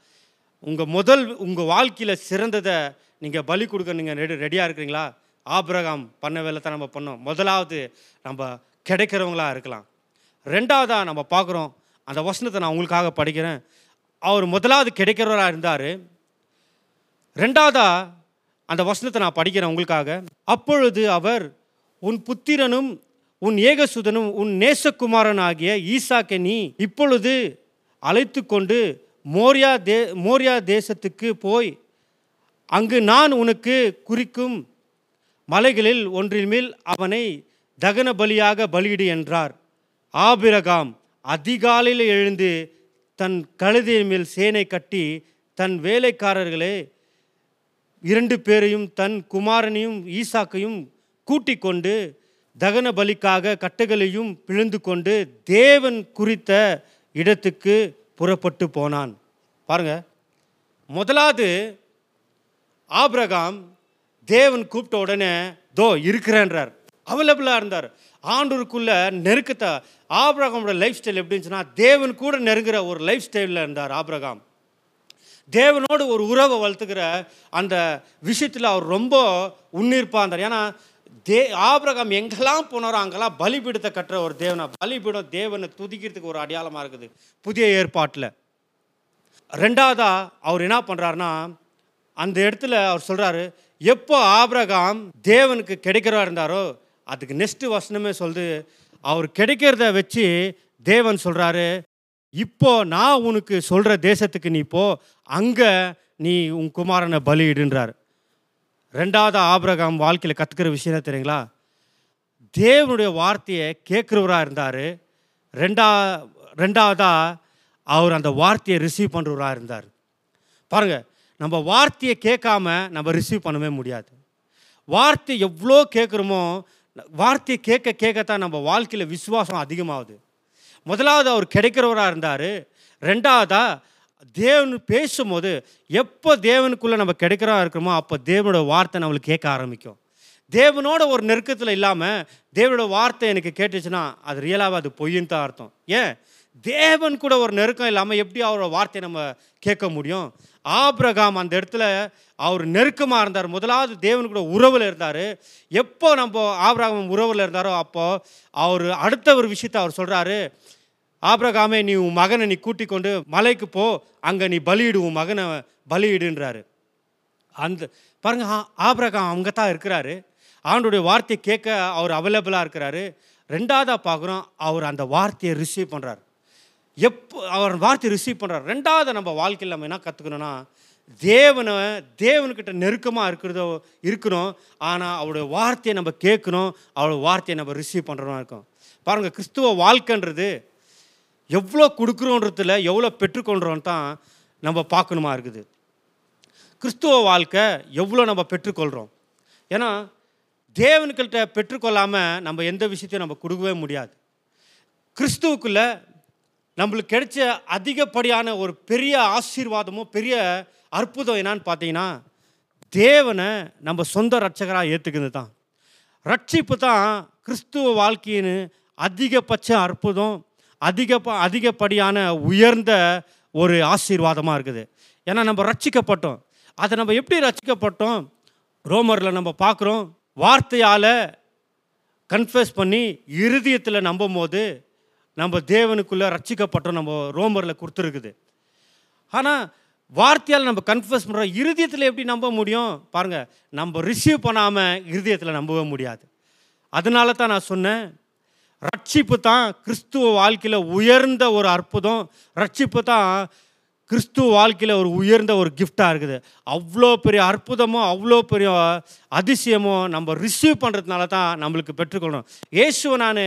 உங்கள் முதல் உங்கள் வாழ்க்கையில் சிறந்ததை நீங்கள் பலி கொடுக்க நீங்கள் ரெடி ரெடியாக இருக்கிறீங்களா? ஆபிரகாம் பண்ண வேலை தான் நம்ம பண்ணோம். முதலாவது நம்ம கிடைக்கிறவங்களாக இருக்கலாம். ரெண்டாவதாக நம்ம பார்க்குறோம். அந்த வசனத்தை நான் உங்களுக்காக படிக்கிறேன். அவர் முதலாவது கிடைக்கிறவராக இருந்தார். ரெண்டாவதாக அந்த வசனத்தை நான் படிக்கிறேன் உங்களுக்காக. அப்பொழுது அவர் உன் புத்திரனும் உன் ஏகசுதனும் உன் நேசகுமாரன் ஆகிய ஈசாக்கை நீ இப்பொழுது அழைத்து கொண்டு மோரியா தே மோரியா தேசத்துக்கு போய் அங்கு நான் உனக்கு குறிக்கும் மலைகளில் ஒன்றின் மேல் அவனை தகன பலியாக பலியிடு என்றார். ஆபிரகாம் அதிகாலையில் எழுந்து தன் கழுதையின் மேல் சேனை கட்டி தன் வேலைக்காரர்களே இரண்டு பேரையும் தன் குமாரனையும் ஈசாக்கையும் கூட்டிக் கொண்டு தகன பலிக்காக கட்டுகளையும் பிழிந்து கொண்டு தேவன் குறித்த இடத்துக்கு புறப்பட்டு போனான். பாருங்க. முதலாவது ஆப்ரகாம் தேவன் கூப்பிட்ட உடனே தோ இருக்கிறேன்றார். அவைலபிளாக இருந்தார். ஆண்டூருக்குள்ள நெருக்கத்தை ஆப்ரகாமோட லைஃப் ஸ்டைல் எப்படி இருந்துச்சுன்னா தேவன் கூட நெருங்குற ஒரு லைஃப் ஸ்டைலில் இருந்தார் ஆப்ரகாம். தேவனோடு ஒரு உறவை வளர்த்துக்கிற அந்த விஷயத்தில் அவர் ரொம்ப உன்னிருப்பாக இருந்தார். ஏன்னா தே ஆபிரகாம் எங்கெல்லாம் போனாரோ அங்கெல்லாம் பலிபீடத்தை கட்டுற ஒரு தேவனா? பலிபீடம் தேவனை துதிக்கிறதுக்கு ஒரு அடையாளமாக இருக்குது. புதிய ஏற்பாட்டில். ரெண்டாவதா அவர் என்ன பண்ணுறாருன்னா அந்த இடத்துல அவர் சொல்கிறாரு எப்போ ஆபிரகாம் தேவனுக்கு கிடைக்கிறவா இருந்தாரோ அதுக்கு நெக்ஸ்ட்டு வசனமே சொல்லுது. அவர் கிடைக்கிறத வச்சு தேவன் சொல்கிறாரு இப்போ நான் உனக்கு சொல்கிற தேசத்துக்கு நீ போ அங்கே நீ உன் குமாரனை பலியிடுன்றார். ரெண்டாவது ஆபிரகாம் வாழ்க்கையில் கற்றுக்கிற விஷயம் தெரியுங்களா? தேவனுடைய வார்த்தையை கேட்குறவராக இருந்தார். ரெண்டா ரெண்டாவதாக அவர் அந்த வார்த்தையை ரிசீவ் பண்ணுறவராக இருந்தார். பாருங்கள் நம்ம வார்த்தையை கேட்காம நம்ம ரிசீவ் பண்ணவே முடியாது. வார்த்தை எவ்வளோ கேட்குறோமோ வார்த்தையை கேட்க கேட்கத்தான் நம்ம வாழ்க்கையில் விசுவாசம் அதிகமாகுது. முதலாவது அவர் கிடைக்கிறவராக இருந்தார். ரெண்டாவதாக தேவன் பேசும்போது எப்போ தேவனுக்குள்ளே நம்ம கிடைக்கிறா இருக்கிறோமோ அப்போ தேவனோட வார்த்தை நம்மளுக்கு கேட்க ஆரம்பிக்கும். தேவனோட ஒரு நெருக்கத்தில் இல்லாமல் தேவனோட வார்த்தை எனக்கு கேட்டுச்சுன்னா அது ரியலாக அது பொய்ன்னு தான் அர்த்தம். ஏன்? தேவன் கூட ஒரு நெருக்கம் இல்லாமல் எப்படி அவரோட வார்த்தையை நம்ம கேட்க முடியும்? ஆபிரகாம் அந்த இடத்துல அவர் நெருக்கமாக இருந்தார். முதலாவது தேவன் கூட உறவில் இருந்தார். எப்போ நம்ம ஆபிரகாம் உறவில் இருந்தாரோ அப்போ அவர் அடுத்த ஒரு விஷயத்தை அவர் சொல்கிறாரு ஆபிரகாமே நீ உன் மகனை நீ கூட்டிக் கொண்டு மலைக்கு போ அங்கே நீ பலியிடு உன் மகனை பலியிடுன்றாரு. அந்த பாருங்க ஆப்ரகாம் ஆபிரகாம் அங்கே தான் இருக்கிறாரு. ஆண்டுடைய வார்த்தையை கேட்க அவர் அவைலபிளாக இருக்கிறாரு. ரெண்டாவதாக பார்க்குறோம் அவர் அந்த வார்த்தையை ரிசீவ் பண்ணுறாரு எப்போ அவர் வார்த்தையை ரிசீவ் பண்ணுறார் ரெண்டாவது நம்ம வாழ்க்கையில் நம்ம என்ன கற்றுக்கணும்னா தேவனை தேவனுக்கிட்ட நெருக்கமாக இருக்கிறதோ இருக்கணும் ஆனால் அவருடைய வார்த்தையை நம்ம கேட்கணும் அவருடைய வார்த்தையை நம்ம ரிசீவ் பண்ணுறோம் இருக்கும். பாருங்கள் கிறிஸ்துவ வாழ்க்கைன்றது எவ்வளோ கொடுக்குறோன்றதுல எவ்வளோ பெற்றுக்கொள்கிறோம் தான் நம்ம பார்க்கணுமா இருக்குது. கிறிஸ்துவ வாழ்க்கை எவ்வளோ நம்ம பெற்றுக்கொள்கிறோம். ஏன்னா தேவன்கிட்ட பெற்றுக்கொள்ளாமல் நம்ம எந்த விஷயத்தையும் நம்ம கொடுக்கவே முடியாது. கிறிஸ்துவுக்குள்ள நம்மளுக்கு கிடைச்ச அதிகப்படியான ஒரு பெரிய ஆசீர்வாதமும் பெரிய அற்புதம் என்னான்னு பார்த்தீங்கன்னா தேவனை நம்ம சொந்த ரட்சகராக ஏற்றுக்கிறது தான் ரட்சிப்பு தான் கிறிஸ்துவ வாழ்க்கையின் அதிகபட்ச அற்புதம் அதிக அதிகப்படியான உயர்ந்த ஒரு ஆசீர்வாதமாக இருக்குது. ஏன்னா நம்ம ரட்சிக்கப்பட்டோம். அதை நம்ம எப்படி ரட்சிக்கப்பட்டோம்? ரோமரில் நம்ம பார்க்குறோம். வார்த்தையால் கன்ஃபஸ் பண்ணி இறுதியத்தில் நம்பும் போது நம்ம தேவனுக்குள்ளே ரட்சிக்கப்பட்டோம் நம்ம ரோமரில் கொடுத்துருக்குது. ஆனால் வார்த்தையால் நம்ம கன்ஃபியூஸ் பண்ணுறோம் இறுதியத்தில் எப்படி நம்ப முடியும்? பாருங்கள் நம்ம ரிசீவ் பண்ணாமல் இறுதியத்தில் நம்பவே முடியாது. அதனால தான் நான் சொன்னேன் ரட்சிப்பு தான் கிறிஸ்துவ வாழ்க்கையில் உயர்ந்த ஒரு அற்புதம். ரட்சிப்பு தான் கிறிஸ்துவ வாழ்க்கையில் ஒரு உயர்ந்த ஒரு கிஃப்டாக இருக்குது. அவ்வளோ பெரிய அற்புதமோ அவ்வளோ பெரிய அதிசயமோ நம்ம ரிசீவ் பண்ணுறதுனால தான் நம்மளுக்கு பெற்றுக்கொள்ளணும். இயேசுவை நான்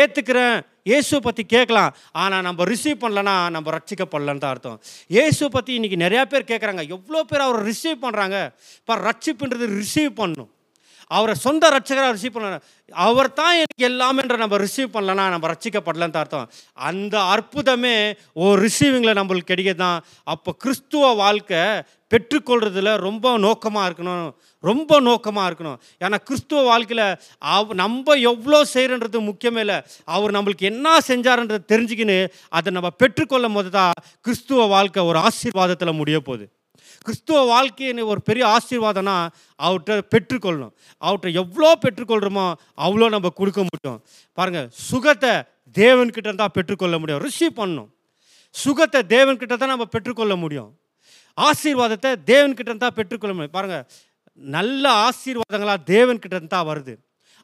ஏற்றுக்கிறேன் இயேசுவை பற்றி கேட்கலாம். ஆனால் நம்ம ரிசீவ் பண்ணலன்னா நம்ம ரட்சிக்கப்படலன்னு தான் அர்த்தம். இயேசுவை பற்றி இன்றைக்கி நிறையா பேர் கேட்குறாங்க எவ்வளோ பேர் அவரை ரிசீவ் பண்ணுறாங்க இப்போ ரட்சிப்புன்றது ரிசீவ் பண்ணணும் அவரை சொந்த ரட்சகராக ரிசீவ் பண்ண அவர் தான் எனக்கு எல்லாமேன்ற நம்ம ரிசீவ் பண்ணலன்னா நம்ம ரட்சிக்கப்படலன்னு தான் அர்த்தம். அந்த அற்புதமே ஒரு ரிசீவிங்கில் நம்மளுக்கு கிடைக்க தான் அப்போ கிறிஸ்துவ வாழ்க்கை பெற்றுக்கொள்றதுல ரொம்ப நோக்கமாக இருக்கணும். ரொம்ப நோக்கமாக இருக்கணும். ஏன்னா கிறிஸ்துவ வாழ்க்கையில் அவ் நம்ம எவ்வளோ செய்கிறன்றது முக்கியமே இல்லை. அவர் நம்மளுக்கு என்ன செஞ்சாருன்றதை தெரிஞ்சுக்கின்னு அதை நம்ம பெற்றுக்கொள்ளும் போது தான் கிறிஸ்துவ வாழ்க்கை ஒரு ஆசீர்வாதத்தில் முடிய போகுது கிறிஸ்துவ வாழ்க்கைன்னு ஒரு பெரிய ஆசீர்வாதம்னா அவர்கிட்ட பெற்றுக்கொள்ளணும். அவர்கிட்ட எவ்வளோ பெற்றுக்கொள்கிறோமோ அவ்வளோ நம்ம கொடுக்க முடியும். பாருங்கள் சுகத்தை தேவன்கிட்ட இருந்தால் பெற்றுக்கொள்ள முடியும். ரிசீவ் பண்ணணும். சுகத்தை தேவன்கிட்ட தான் நம்ம பெற்றுக்கொள்ள முடியும். ஆசீர்வாதத்தை தேவன்கிட்ட இருந்தால் பெற்றுக்கொள்ள முடியும். பாருங்கள் நல்ல ஆசீர்வாதங்களாக தேவன்கிட்ட தான் வருது.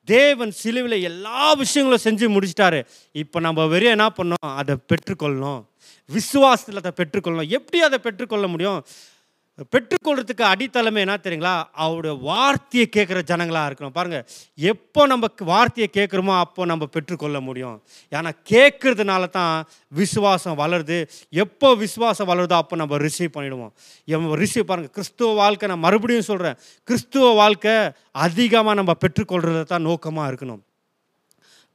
தேவன் சிலுவில் எல்லா விஷயங்களும் செஞ்சு முடிச்சிட்டாரு. இப்போ நம்ம வெறிய என்ன பண்ணோம் அதை பெற்றுக்கொள்ளணும். விசுவாசத்தில் அதை பெற்றுக்கொள்ளணும். எப்படி அதை பெற்றுக்கொள்ள முடியும்? பெற்றுக்கொள்றதுக்கு அடித்தளமே என்ன தெரியுங்களா? அவருடைய வார்த்தையை கேட்குற ஜனங்களாக இருக்கணும். பாருங்கள் எப்போ நம்ம வார்த்தையை கேட்குறோமோ அப்போ நம்ம பெற்றுக்கொள்ள முடியும். ஏன்னா கேட்குறதுனால தான் விசுவாசம் வளருது. எப்போ விசுவாசம் வளருதோ அப்போ நம்ம ரிசீவ் பண்ணிடுவோம். எம் ரிசீவ் பாருங்கள் கிறிஸ்துவ வாழ்க்கை நான் மறுபடியும் சொல்கிறேன் கிறிஸ்துவ வாழ்க்கை அதிகமாக நம்ம பெற்றுக்கொள்றத தான் நோக்கமாக இருக்கணும்.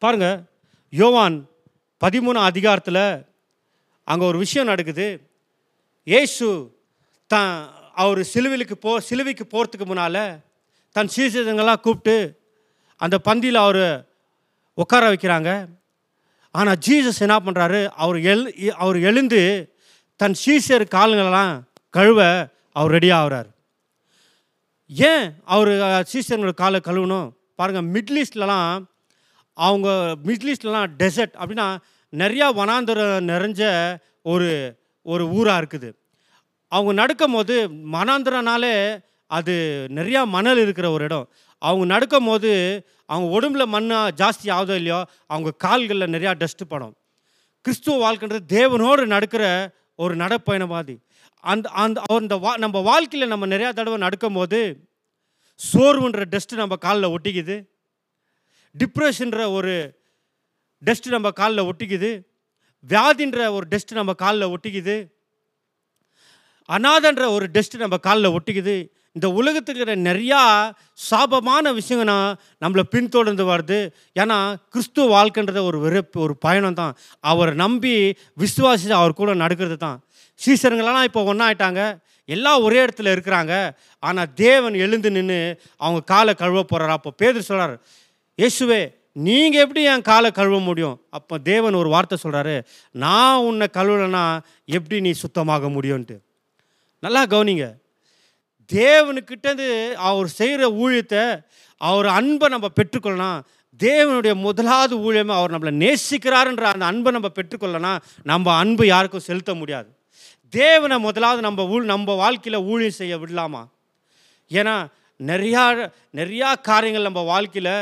பாருங்கள் யோவான் பதிமூணாம் அதிகாரத்தில் அங்கே ஒரு விஷயம் நடக்குது. ஏசு தான் அவர் சிலுவைக்கு போ சிலுவைக்கு போகிறதுக்கு முன்னால் தன் சீசங்கள்லாம் கூப்பிட்டு அந்த பந்தியில் அவர் உட்கார வைக்கிறாங்க. ஆனால் ஜீசஸ் என்ன பண்ணுறாரு அவர் எழு அவர் எழுந்து தன் சீசர் கால்களெல்லாம் கழுவ அவர் ரெடி ஆகிறார். ஏன் அவர் சீசர்களோட காலை கழுவணும்? பாருங்கள் மிடில் ஈஸ்ட்லலாம் அவங்க மிடில் ஈஸ்ட்லலாம் டெசர்ட் அப்படின்னா நிறையா வனாந்தரம் நிறைஞ்ச ஒரு ஒரு ஊராக இருக்குது. அவங்க நடக்கும் போது மனாந்திரனாலே அது நிறையா மணல் இருக்கிற ஒரு இடம். அவங்க நடக்கும் போது அவங்க உடம்புல மண்ணாக ஜாஸ்தி ஆகுதோ இல்லையோ அவங்க கால்களில் நிறையா டஸ்ட்டு படும். கிறிஸ்துவ வாழ்க்கைன்றது தேவனோடு நடக்கிற ஒரு நடப்பயணம் மாதிரி அந்த அந்த அந்த வா நம்ம வாழ்க்கையில் நம்ம நிறையா தடவை நடக்கும்போது சோர்வுன்ற டஸ்ட்டு நம்ம காலில் ஒட்டிக்குது. டிப்ரெஷன்ற ஒரு டஸ்ட்டு நம்ம காலில் ஒட்டிக்குது. வியாதின்ற ஒரு டஸ்ட்டு நம்ம காலில் ஒட்டிக்குது. அநாதன்ற ஒரு டஸ்ட் நம்ம காலில் ஒட்டிக்குது. இந்த உலகத்துக்கிற இருக்கிற நிறையா சாபமான விஷயங்கள்னா நம்மளை பின்தொடர்ந்து வருது. ஏன்னா கிறிஸ்துவ வாழ்க்கைன்றத ஒரு வெறுப்பு ஒரு பயணம் தான். அவரை நம்பி விசுவாசி அவர் கூட நடக்கிறது தான். சீசருங்களெல்லாம் இப்போ ஒன்றாயிட்டாங்க எல்லாம் ஒரே இடத்துல இருக்கிறாங்க. ஆனால் தேவன் எழுந்து நின்று அவங்க காலை கழுவ போகிறார் அப்போ பேதர் சொல்கிறார் இயேசுவே நீங்கள் எப்படி என் காலை கழுவ முடியும்? அப்போ தேவன் ஒரு வார்த்தை சொல்கிறாரு நான் உன்னை கழுவலைன்னா எப்படி நீ சுத்தமாக முடியும்ன்ட்டு. நல்லா கவனிங்க. தேவனுக்கிட்டது அவர் செய்கிற ஊழியத்தை அவர் அன்பை நம்ம பெற்றுக்கொள்ளலாம் தேவனுடைய முதலாவது ஊழியமே அவர் நம்மளை நேசிக்கிறாருன்ற அந்த அன்பை நம்ம பெற்றுக்கொள்ளலாம் நம்ம அன்பு யாருக்கும் செலுத்த முடியாது. தேவனை முதலாவது நம்ம ஊழ் நம்ம வாழ்க்கையில் ஊழியம் செய்ய விடலாமா? ஏன்னா நிறையா நிறையா காரியங்கள் நம்ம வாழ்க்கையில்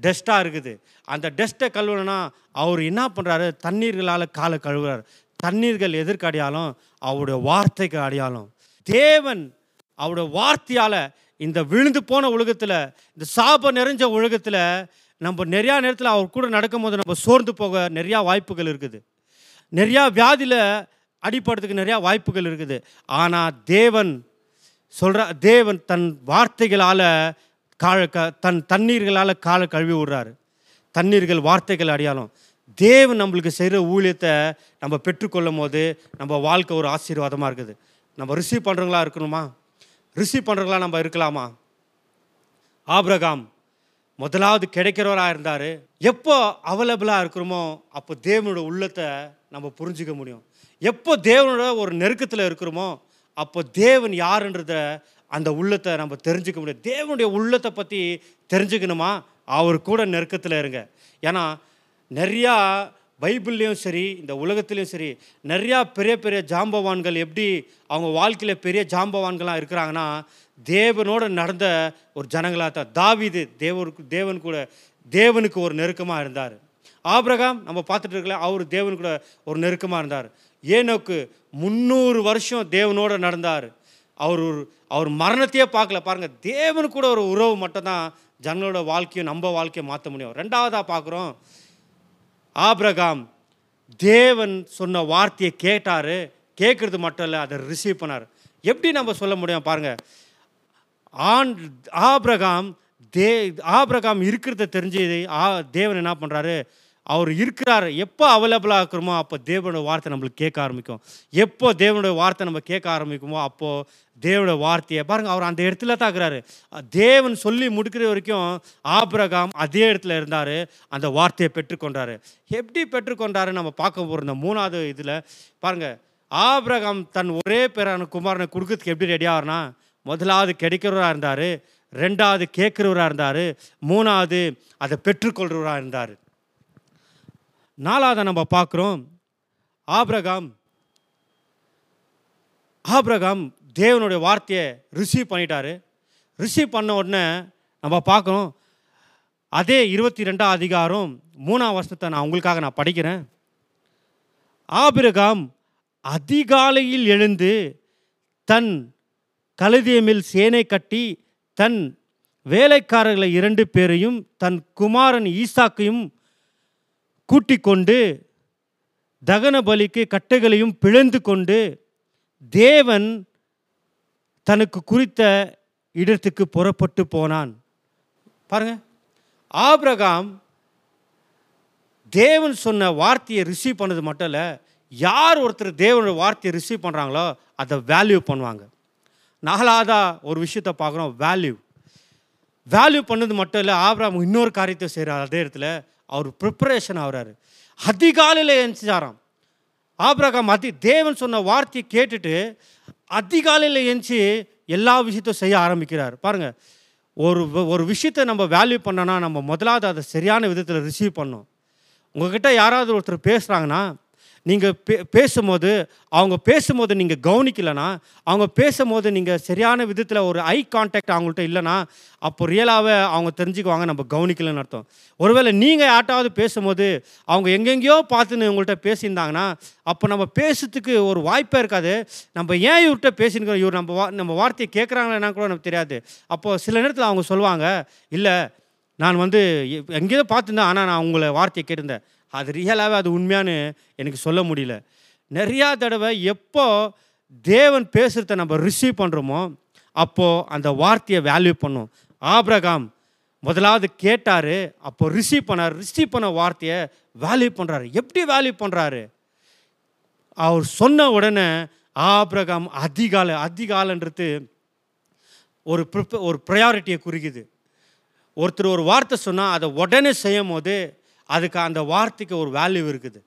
டஸ்ட்டாக இருக்குது. அந்த டஸ்ட்டை கழுவுனா அவர் என்ன பண்ணுறாரு தண்ணீர்களால் காலை கழுவுறாரு. தண்ணீர்கள் எதற்கு அடையாளம் அவருடைய வார்த்தைக்கு அடையாளம் தேவன் அவரோட வார்த்தையால் இந்த விழுந்து போன உலகத்தில் இந்த சாப நிறைஞ்ச உலகத்தில் நம்ம நிறையா நேரத்தில் அவர் கூட நடக்கும்போது நம்ம சோர்ந்து போக நிறையா வாய்ப்புகள் இருக்குது. நிறையா வியாதியில் அடிப்படுறதுக்கு நிறையா வாய்ப்புகள் இருக்குது. ஆனால் தேவன் சொல்கிற தேவன் தன் வார்த்தைகளால் கால க தன் தண்ணீர்களால் காலை கழுவி விடுறாரு. தண்ணீர்கள் வார்த்தைகள் அடையாளம். தேவன் நம்மளுக்கு செய்கிற ஊழியத்தை நம்ம பெற்றுக்கொள்ளும் போது நம்ம வாழ்க்கை ஒரு ஆசீர்வாதமாக இருக்குது. நம்ம ரிசீவ் பண்ணுறவங்களா இருக்கணுமா? ரிசீவ் பண்ணுறவங்களா நம்ம இருக்கலாமா? ஆபிரகாம் முதலாவது கிடைக்கிறவராக இருந்தார். எப்போ அவைலபிளாக இருக்கிறோமோ அப்போ தேவனோட உள்ளத்தை நம்ம புரிஞ்சிக்க முடியும். எப்போ தேவனோட ஒரு நெருக்கத்தில் இருக்கிறோமோ அப்போ தேவன் யாருன்றத அந்த உள்ளத்தை நம்ம தெரிஞ்சுக்க முடியும். தேவனுடைய உள்ளத்தை பற்றி தெரிஞ்சுக்கணுமா? அவர் கூட நெருக்கத்தில் இருங்க. ஏன்னா நிறையா பைபிள்லேயும் சரி இந்த உலகத்துலேயும் சரி நிறையா பெரிய பெரிய ஜாம்பவான்கள் எப்படி அவங்க வாழ்க்கையில் பெரிய ஜாம்பவான்களாக இருக்கிறாங்கன்னா தேவனோட நடந்த ஒரு ஜனங்களாக தான். தாவிது தேவருக்கு தேவன் கூட தேவனுக்கு ஒரு நெருக்கமாக இருந்தார். ஆபிரகாம் நம்ம பார்த்துட்டு இருக்கல அவர் தேவன் கூட ஒரு நெருக்கமாக இருந்தார். ஏனோக்கு முந்நூறு வருஷம் தேவனோட நடந்தார். அவர் ஒரு அவர் மரணத்தையே பார்க்கல. பாருங்கள் தேவன் கூட ஒரு உறவு மட்டும்தான் ஜனங்களோட வாழ்க்கையும் நம்ம வாழ்க்கையை மாற்ற முடியும். ரெண்டாவதாக பார்க்குறோம் ஆபிரகாம் தேவன் சொன்ன வார்த்தையை கேட்டார். கேட்குறது மட்டும் இல்லை அதை ரிசீவ் பண்ணார். எப்படி நம்ம சொல்ல முடியும் பாருங்கள் ஆண் ஆபிரகாம் தே ஆபிரகாம் இருக்கிறத தெரிஞ்சு ஆ தேவன் என்ன பண்ணுறாரு அவர் இருக்கிறார். எப்போ அவைலபிளாக இருக்கிறோமோ அப்போ தேவனோட வார்த்தை நம்மளுக்கு கேட்க ஆரம்பிக்கும். எப்போ தேவனுடைய வார்த்தை நம்ம கேட்க ஆரம்பிக்குமோ அப்போது தேவனோட வார்த்தையை பாருங்கள் அவர் அந்த இடத்துல தான் இருக்கிறாரு. தேவன் சொல்லி முடிக்கிற வரைக்கும் ஆபிரகாம் அதே இடத்துல இருந்தார். அந்த வார்த்தையை பெற்றுக்கொண்டாரு. எப்படி பெற்றுக்கொண்டாரு நம்ம பார்க்க போகிற இந்த மூணாவது இதில் பாருங்கள் ஆபிரகாம் தன் ஒரே பேரான குமாரனை கொடுக்கறதுக்கு எப்படி ரெடியாகிறனா முதலாவது கிடைக்கிறவராக இருந்தார் ரெண்டாவது கேட்குறவராக இருந்தார் மூணாவது அதை பெற்றுக்கொள்கிறவராக இருந்தார். நாலாவது நம்ம பார்க்குறோம் ஆபிரகாம் ஆபிரகாம் தேவனுடைய வார்த்தையை ரிசீவ் பண்ணிட்டாரு. ரிசீவ் பண்ண உடனே நம்ம பார்க்குறோம் அதே இருபத்தி ரெண்டாம் அதிகாரம் மூணாம் வருஷத்தை நான் உங்களுக்காக நான் படிக்கிறேன். ஆபிரகாம் அதிகாலையில் எழுந்து தன் கழுதியமில் சேனை கட்டி தன் வேலைக்காரர்களை இரண்டு பேரையும் தன் குமாரன் ஈசாக்கையும் கூட்டிக் கொண்டு தகன பலிக்கு கட்டைகளையும் பிளந்து கொண்டு தேவன் தனக்கு குறித்த இடத்துக்கு புறப்பட்டு போனான். பாருங்க. ஆபிரகாம் தேவன் சொன்ன வார்த்தையை ரிசீவ் பண்ணது மட்டும் இல்லை யார் ஒருத்தர் தேவனோட வார்த்தையை ரிசீவ் பண்ணுறாங்களோ அதை வேல்யூ பண்ணுவாங்க. நாலாவதா ஒரு விஷயத்தை பார்க்குறோம் வேல்யூ வேல்யூ பண்ணது மட்டும் இல்லை ஆப்ராம் இன்னொரு காரியத்தை செய்கிறார் அதே இடத்துல அவர் ப்ரிப்பரேஷன் ஆகிறாரு. அதிகாலையில் எழுந்துச்சாராம் ஆபிரகாம் அதி தேவன் சொன்ன வார்த்தையை கேட்டுட்டு அதிகாலையில் எழுந்துச்சி எல்லா விஷயத்தையும் செய்ய ஆரம்பிக்கிறார். பாருங்கள் ஒரு ஒரு விஷயத்தை நம்ம வேல்யூ பண்ணோன்னா நம்ம முதலாவது அதை சரியான விதத்தில் ரிசீவ் பண்ணோம் உங்ககிட்ட யாராவது ஒருத்தர் பேசுகிறாங்கன்னா நீங்கள் பே பேசும்போது அவங்க பேசும்போது நீங்கள் கவனிக்கலைன்னா அவங்க பேசும்போது நீங்கள் சரியான விதத்தில் ஒரு ஐ கான்டாக்ட் அவங்கள்ட்ட இல்லைன்னா அப்போ ரியலாகவே அவங்க தெரிஞ்சுக்குவாங்க நம்ம கவனிக்கலைன்னு அர்த்தம். ஒருவேளை நீங்கள் யார்ட்டாவது பேசும்போது அவங்க எங்கெங்கேயோ பார்த்துன்னு உங்கள்கிட்ட பேசியிருந்தாங்கன்னா அப்போ நம்ம பேசுறதுக்கு ஒரு வாய்ப்பே இருக்காது. நம்ம ஏன் இவர்கிட்ட பேசியிருக்கோம் இவர் நம்ம வா நம்ம வார்த்தையை கேட்குறாங்களா கூட நமக்கு தெரியாது. அப்போது சில நேரத்தில் அவங்க சொல்லுவாங்க இல்லை நான் வந்து எங்கேயோ பார்த்துருந்தேன் ஆனால் நான் உங்களை வார்த்தையை கேட்டிருந்தேன். அது ரியலாகவே அது உண்மையான்னு எனக்கு சொல்ல முடியல. நிறையா தடவை எப்போ தேவன் பேசுகிறத நம்ம ரிசீவ் பண்ணுறோமோ அப்போது அந்த வார்த்தையை வேல்யூ பண்ணும். ஆப்ரகாம் முதலாவது கேட்டார் அப்போ ரிசீவ் பண்ணார். ரிசீவ் பண்ண வார்த்தையை வேல்யூ பண்ணுறாரு எப்படி வேல்யூ பண்ணுறாரு அவர் சொன்ன உடனே ஆப்ரகாம் அதிகாலை அதிகாலன்றது ஒரு ப்ரிப்ப ஒரு ப்ரையாரிட்டியை குறிக்குது. ஒருத்தர் ஒரு வார்த்தை சொன்னால் அதை உடனே செய்யும் போது அதுக்கு அந்த வார்த்தைக்கு ஒரு வேல்யூ இருக்குது.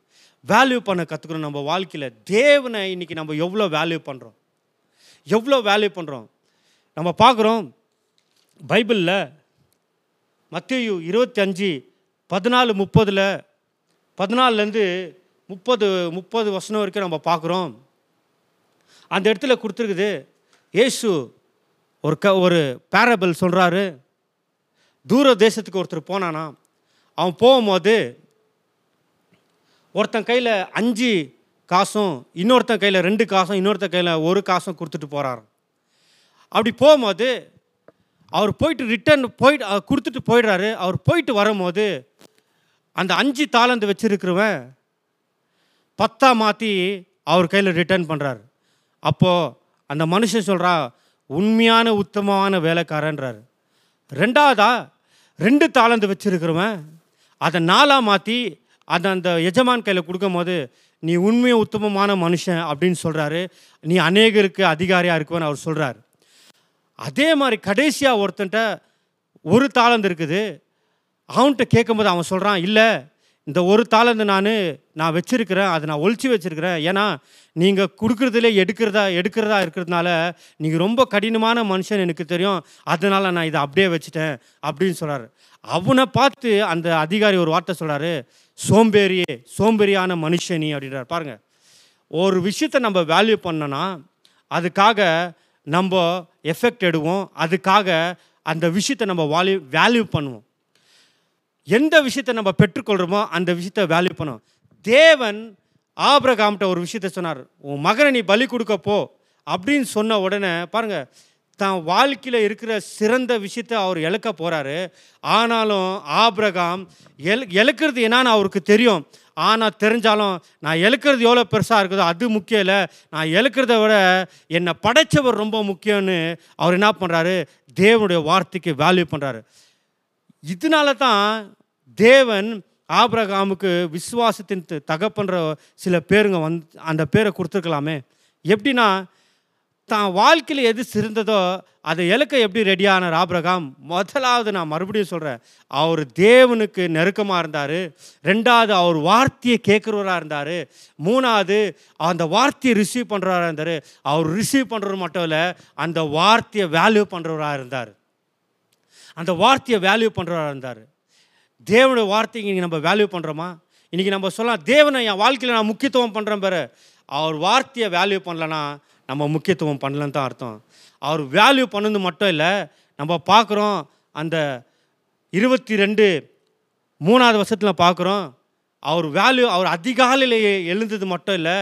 வேல்யூ பண்ண கற்றுக்கணும் நம்ம வாழ்க்கையில் தேவனை இன்னைக்கு நம்ம எவ்வளோ வேல்யூ பண்ணுறோம் எவ்வளோ வேல்யூ பண்ணுறோம் நம்ம பார்க்குறோம் பைபிளில் மத்தியு இருபத்தி அஞ்சு பதினாலு முப்பதில் பதினாலுலேருந்து முப்பது முப்பது வசனம் வரைக்கும் நம்ம பார்க்குறோம். அந்த இடத்துல கொடுத்துருக்குது இயேசு ஒரு க ஒரு பேரபிள் சொல்கிறாரு தூர தேசத்துக்கு ஒருத்தர் போனானா அவன் போகும்போது ஒருத்தன் கையில் அஞ்சு காசும் இன்னொருத்தன் கையில் ரெண்டு காசும் இன்னொருத்தன் கையில் ஒரு காசும் கொடுத்துட்டு போகிறாரு அப்படி போகும்போது அவர் போயிட்டு ரிட்டர்ன் போயிட்டு கொடுத்துட்டு போயிடுறாரு. அவர் போயிட்டு வரும்போது அந்த அஞ்சு தாளந்து வச்சுருக்குறவன் பத்தா மாற்றி அவர் கையில் ரிட்டர்ன் பண்ணுறாரு அப்போது அந்த மனுஷன் சொல்கிறா உண்மையான உத்தமமான வேலைக்காரன்றாரு. ரெண்டாவதா ரெண்டு தாளந்து வச்சுருக்குறவன் அதை நாளாக மாற்றி அதை அந்த எஜமான் கையில் கொடுக்கும்போது நீ உண்மையை உத்தமமான மனுஷன் அப்படின்னு சொல்கிறாரு நீ அநேகருக்கு அதிகாரியாக இருக்குவன்னு அவர் சொல்கிறார் அதே மாதிரி கடைசியாக ஒருத்தன்ட்ட ஒரு தாளந்து இருக்குது. அவன்கிட்ட கேட்கும்போது அவன் சொல்கிறான் இல்லை இந்த ஒரு தாளந்து நான் நான் வச்சுருக்கிறேன். அதை நான் ஒழிச்சு வச்சிருக்கிறேன். ஏன்னா நீங்கள் கொடுக்குறதுலே எடுக்கிறதா எடுக்கிறதா இருக்கிறதுனால நீங்கள் ரொம்ப கடினமான மனுஷன் எனக்கு தெரியும். அதனால் நான் இதை அப்படியே வச்சுட்டேன். அப்படின்னு சொல்கிறார் அவனை பார்த்து அந்த அதிகாரி ஒரு வார்த்தை சொல்கிறாரு சோம்பேறியே சோம்பேறியான மனுஷனி அப்படின்றார். பாருங்கள் ஒரு விஷயத்தை நம்ம வேல்யூ பண்ணோன்னா அதுக்காக நம்ம எஃபெக்ட் எடுவோம் அதுக்காக அந்த விஷயத்தை நம்ம வால்யூ வேல்யூ பண்ணுவோம். எந்த விஷயத்தை நம்ம பெற்றுக்கொள்கிறோமோ அந்த விஷயத்தை வேல்யூ பண்ணுவோம். தேவன் ஆபிரகாம்கிட்ட ஒரு விஷயத்த சொன்னார் உன் மகனை நீ பலி கொடுக்கப்போ அப்படின்னு சொன்ன உடனே பாருங்கள் தான் வாழ்க்கையில் இருக்கிற சிறந்த விஷயத்தை அவர் இழக்க போகிறாரு ஆனாலும் ஆபிரகாம் எல் இழக்கிறது என்னன்னு அவருக்கு தெரியும். ஆனால் தெரிஞ்சாலும் நான் இழக்கிறது எவ்வளோ பெருசாக இருக்குதோ அது முக்கியம் இல்லை. நான் இழக்கிறத விட என்னை படைச்சவர் ரொம்ப முக்கியம்னு அவர் என்ன பண்ணுறாரு தேவனுடைய வார்த்தைக்கு வேல்யூ பண்ணுறாரு இதனால தான் தேவன் ஆபிரகாமுக்கு விசுவாசத்தின் தகப்பன்ற சில பேருங்க வந்து அந்த பேரை கொடுத்துருக்கலாமே. எப்படின்னா தான் வாழ்க்கையில் எது சிறந்ததோ அதை இலக்க எப்படி ரெடியான ஆபிரகாம்? முதலாவது நான் மறுபடியும் சொல்கிறேன் அவர் தேவனுக்கு நெருக்கமாக இருந்தார். ரெண்டாவது அவர் வார்த்தையை கேட்குறவராக இருந்தார். மூணாவது அந்த வார்த்தையை ரிசீவ் பண்ணுறவராக இருந்தார். அவர் ரிசீவ் பண்ணுறது மட்டும் இல்லை அந்த வார்த்தையை வேல்யூ பண்ணுறவராக இருந்தார். அந்த வார்த்தையை வேல்யூ பண்ணுறவராக இருந்தார். தேவனுடைய வார்த்தைக்கு இன்றைக்கி நம்ம வேல்யூ பண்ணுறோமா இன்றைக்கி நம்ம சொல்லலாம் தேவனை என் வாழ்க்கையில் நான் முக்கியத்துவம் பண்ணுறேன் பாரு. அவர் வார்த்தையை வேல்யூ பண்ணலன்னா நம்ம முக்கியத்துவம் பண்ணலன்னு தான் அர்த்தம். அவர் வேல்யூ பண்ணது மட்டும் இல்லை நம்ம பார்க்குறோம் அந்த இருபத்தி ரெண்டு மூணாவது வருஷத்தில் பார்க்குறோம் அவர் வேல்யூ அவர் அதிகாலையில் எழுந்தது மட்டும் இல்லை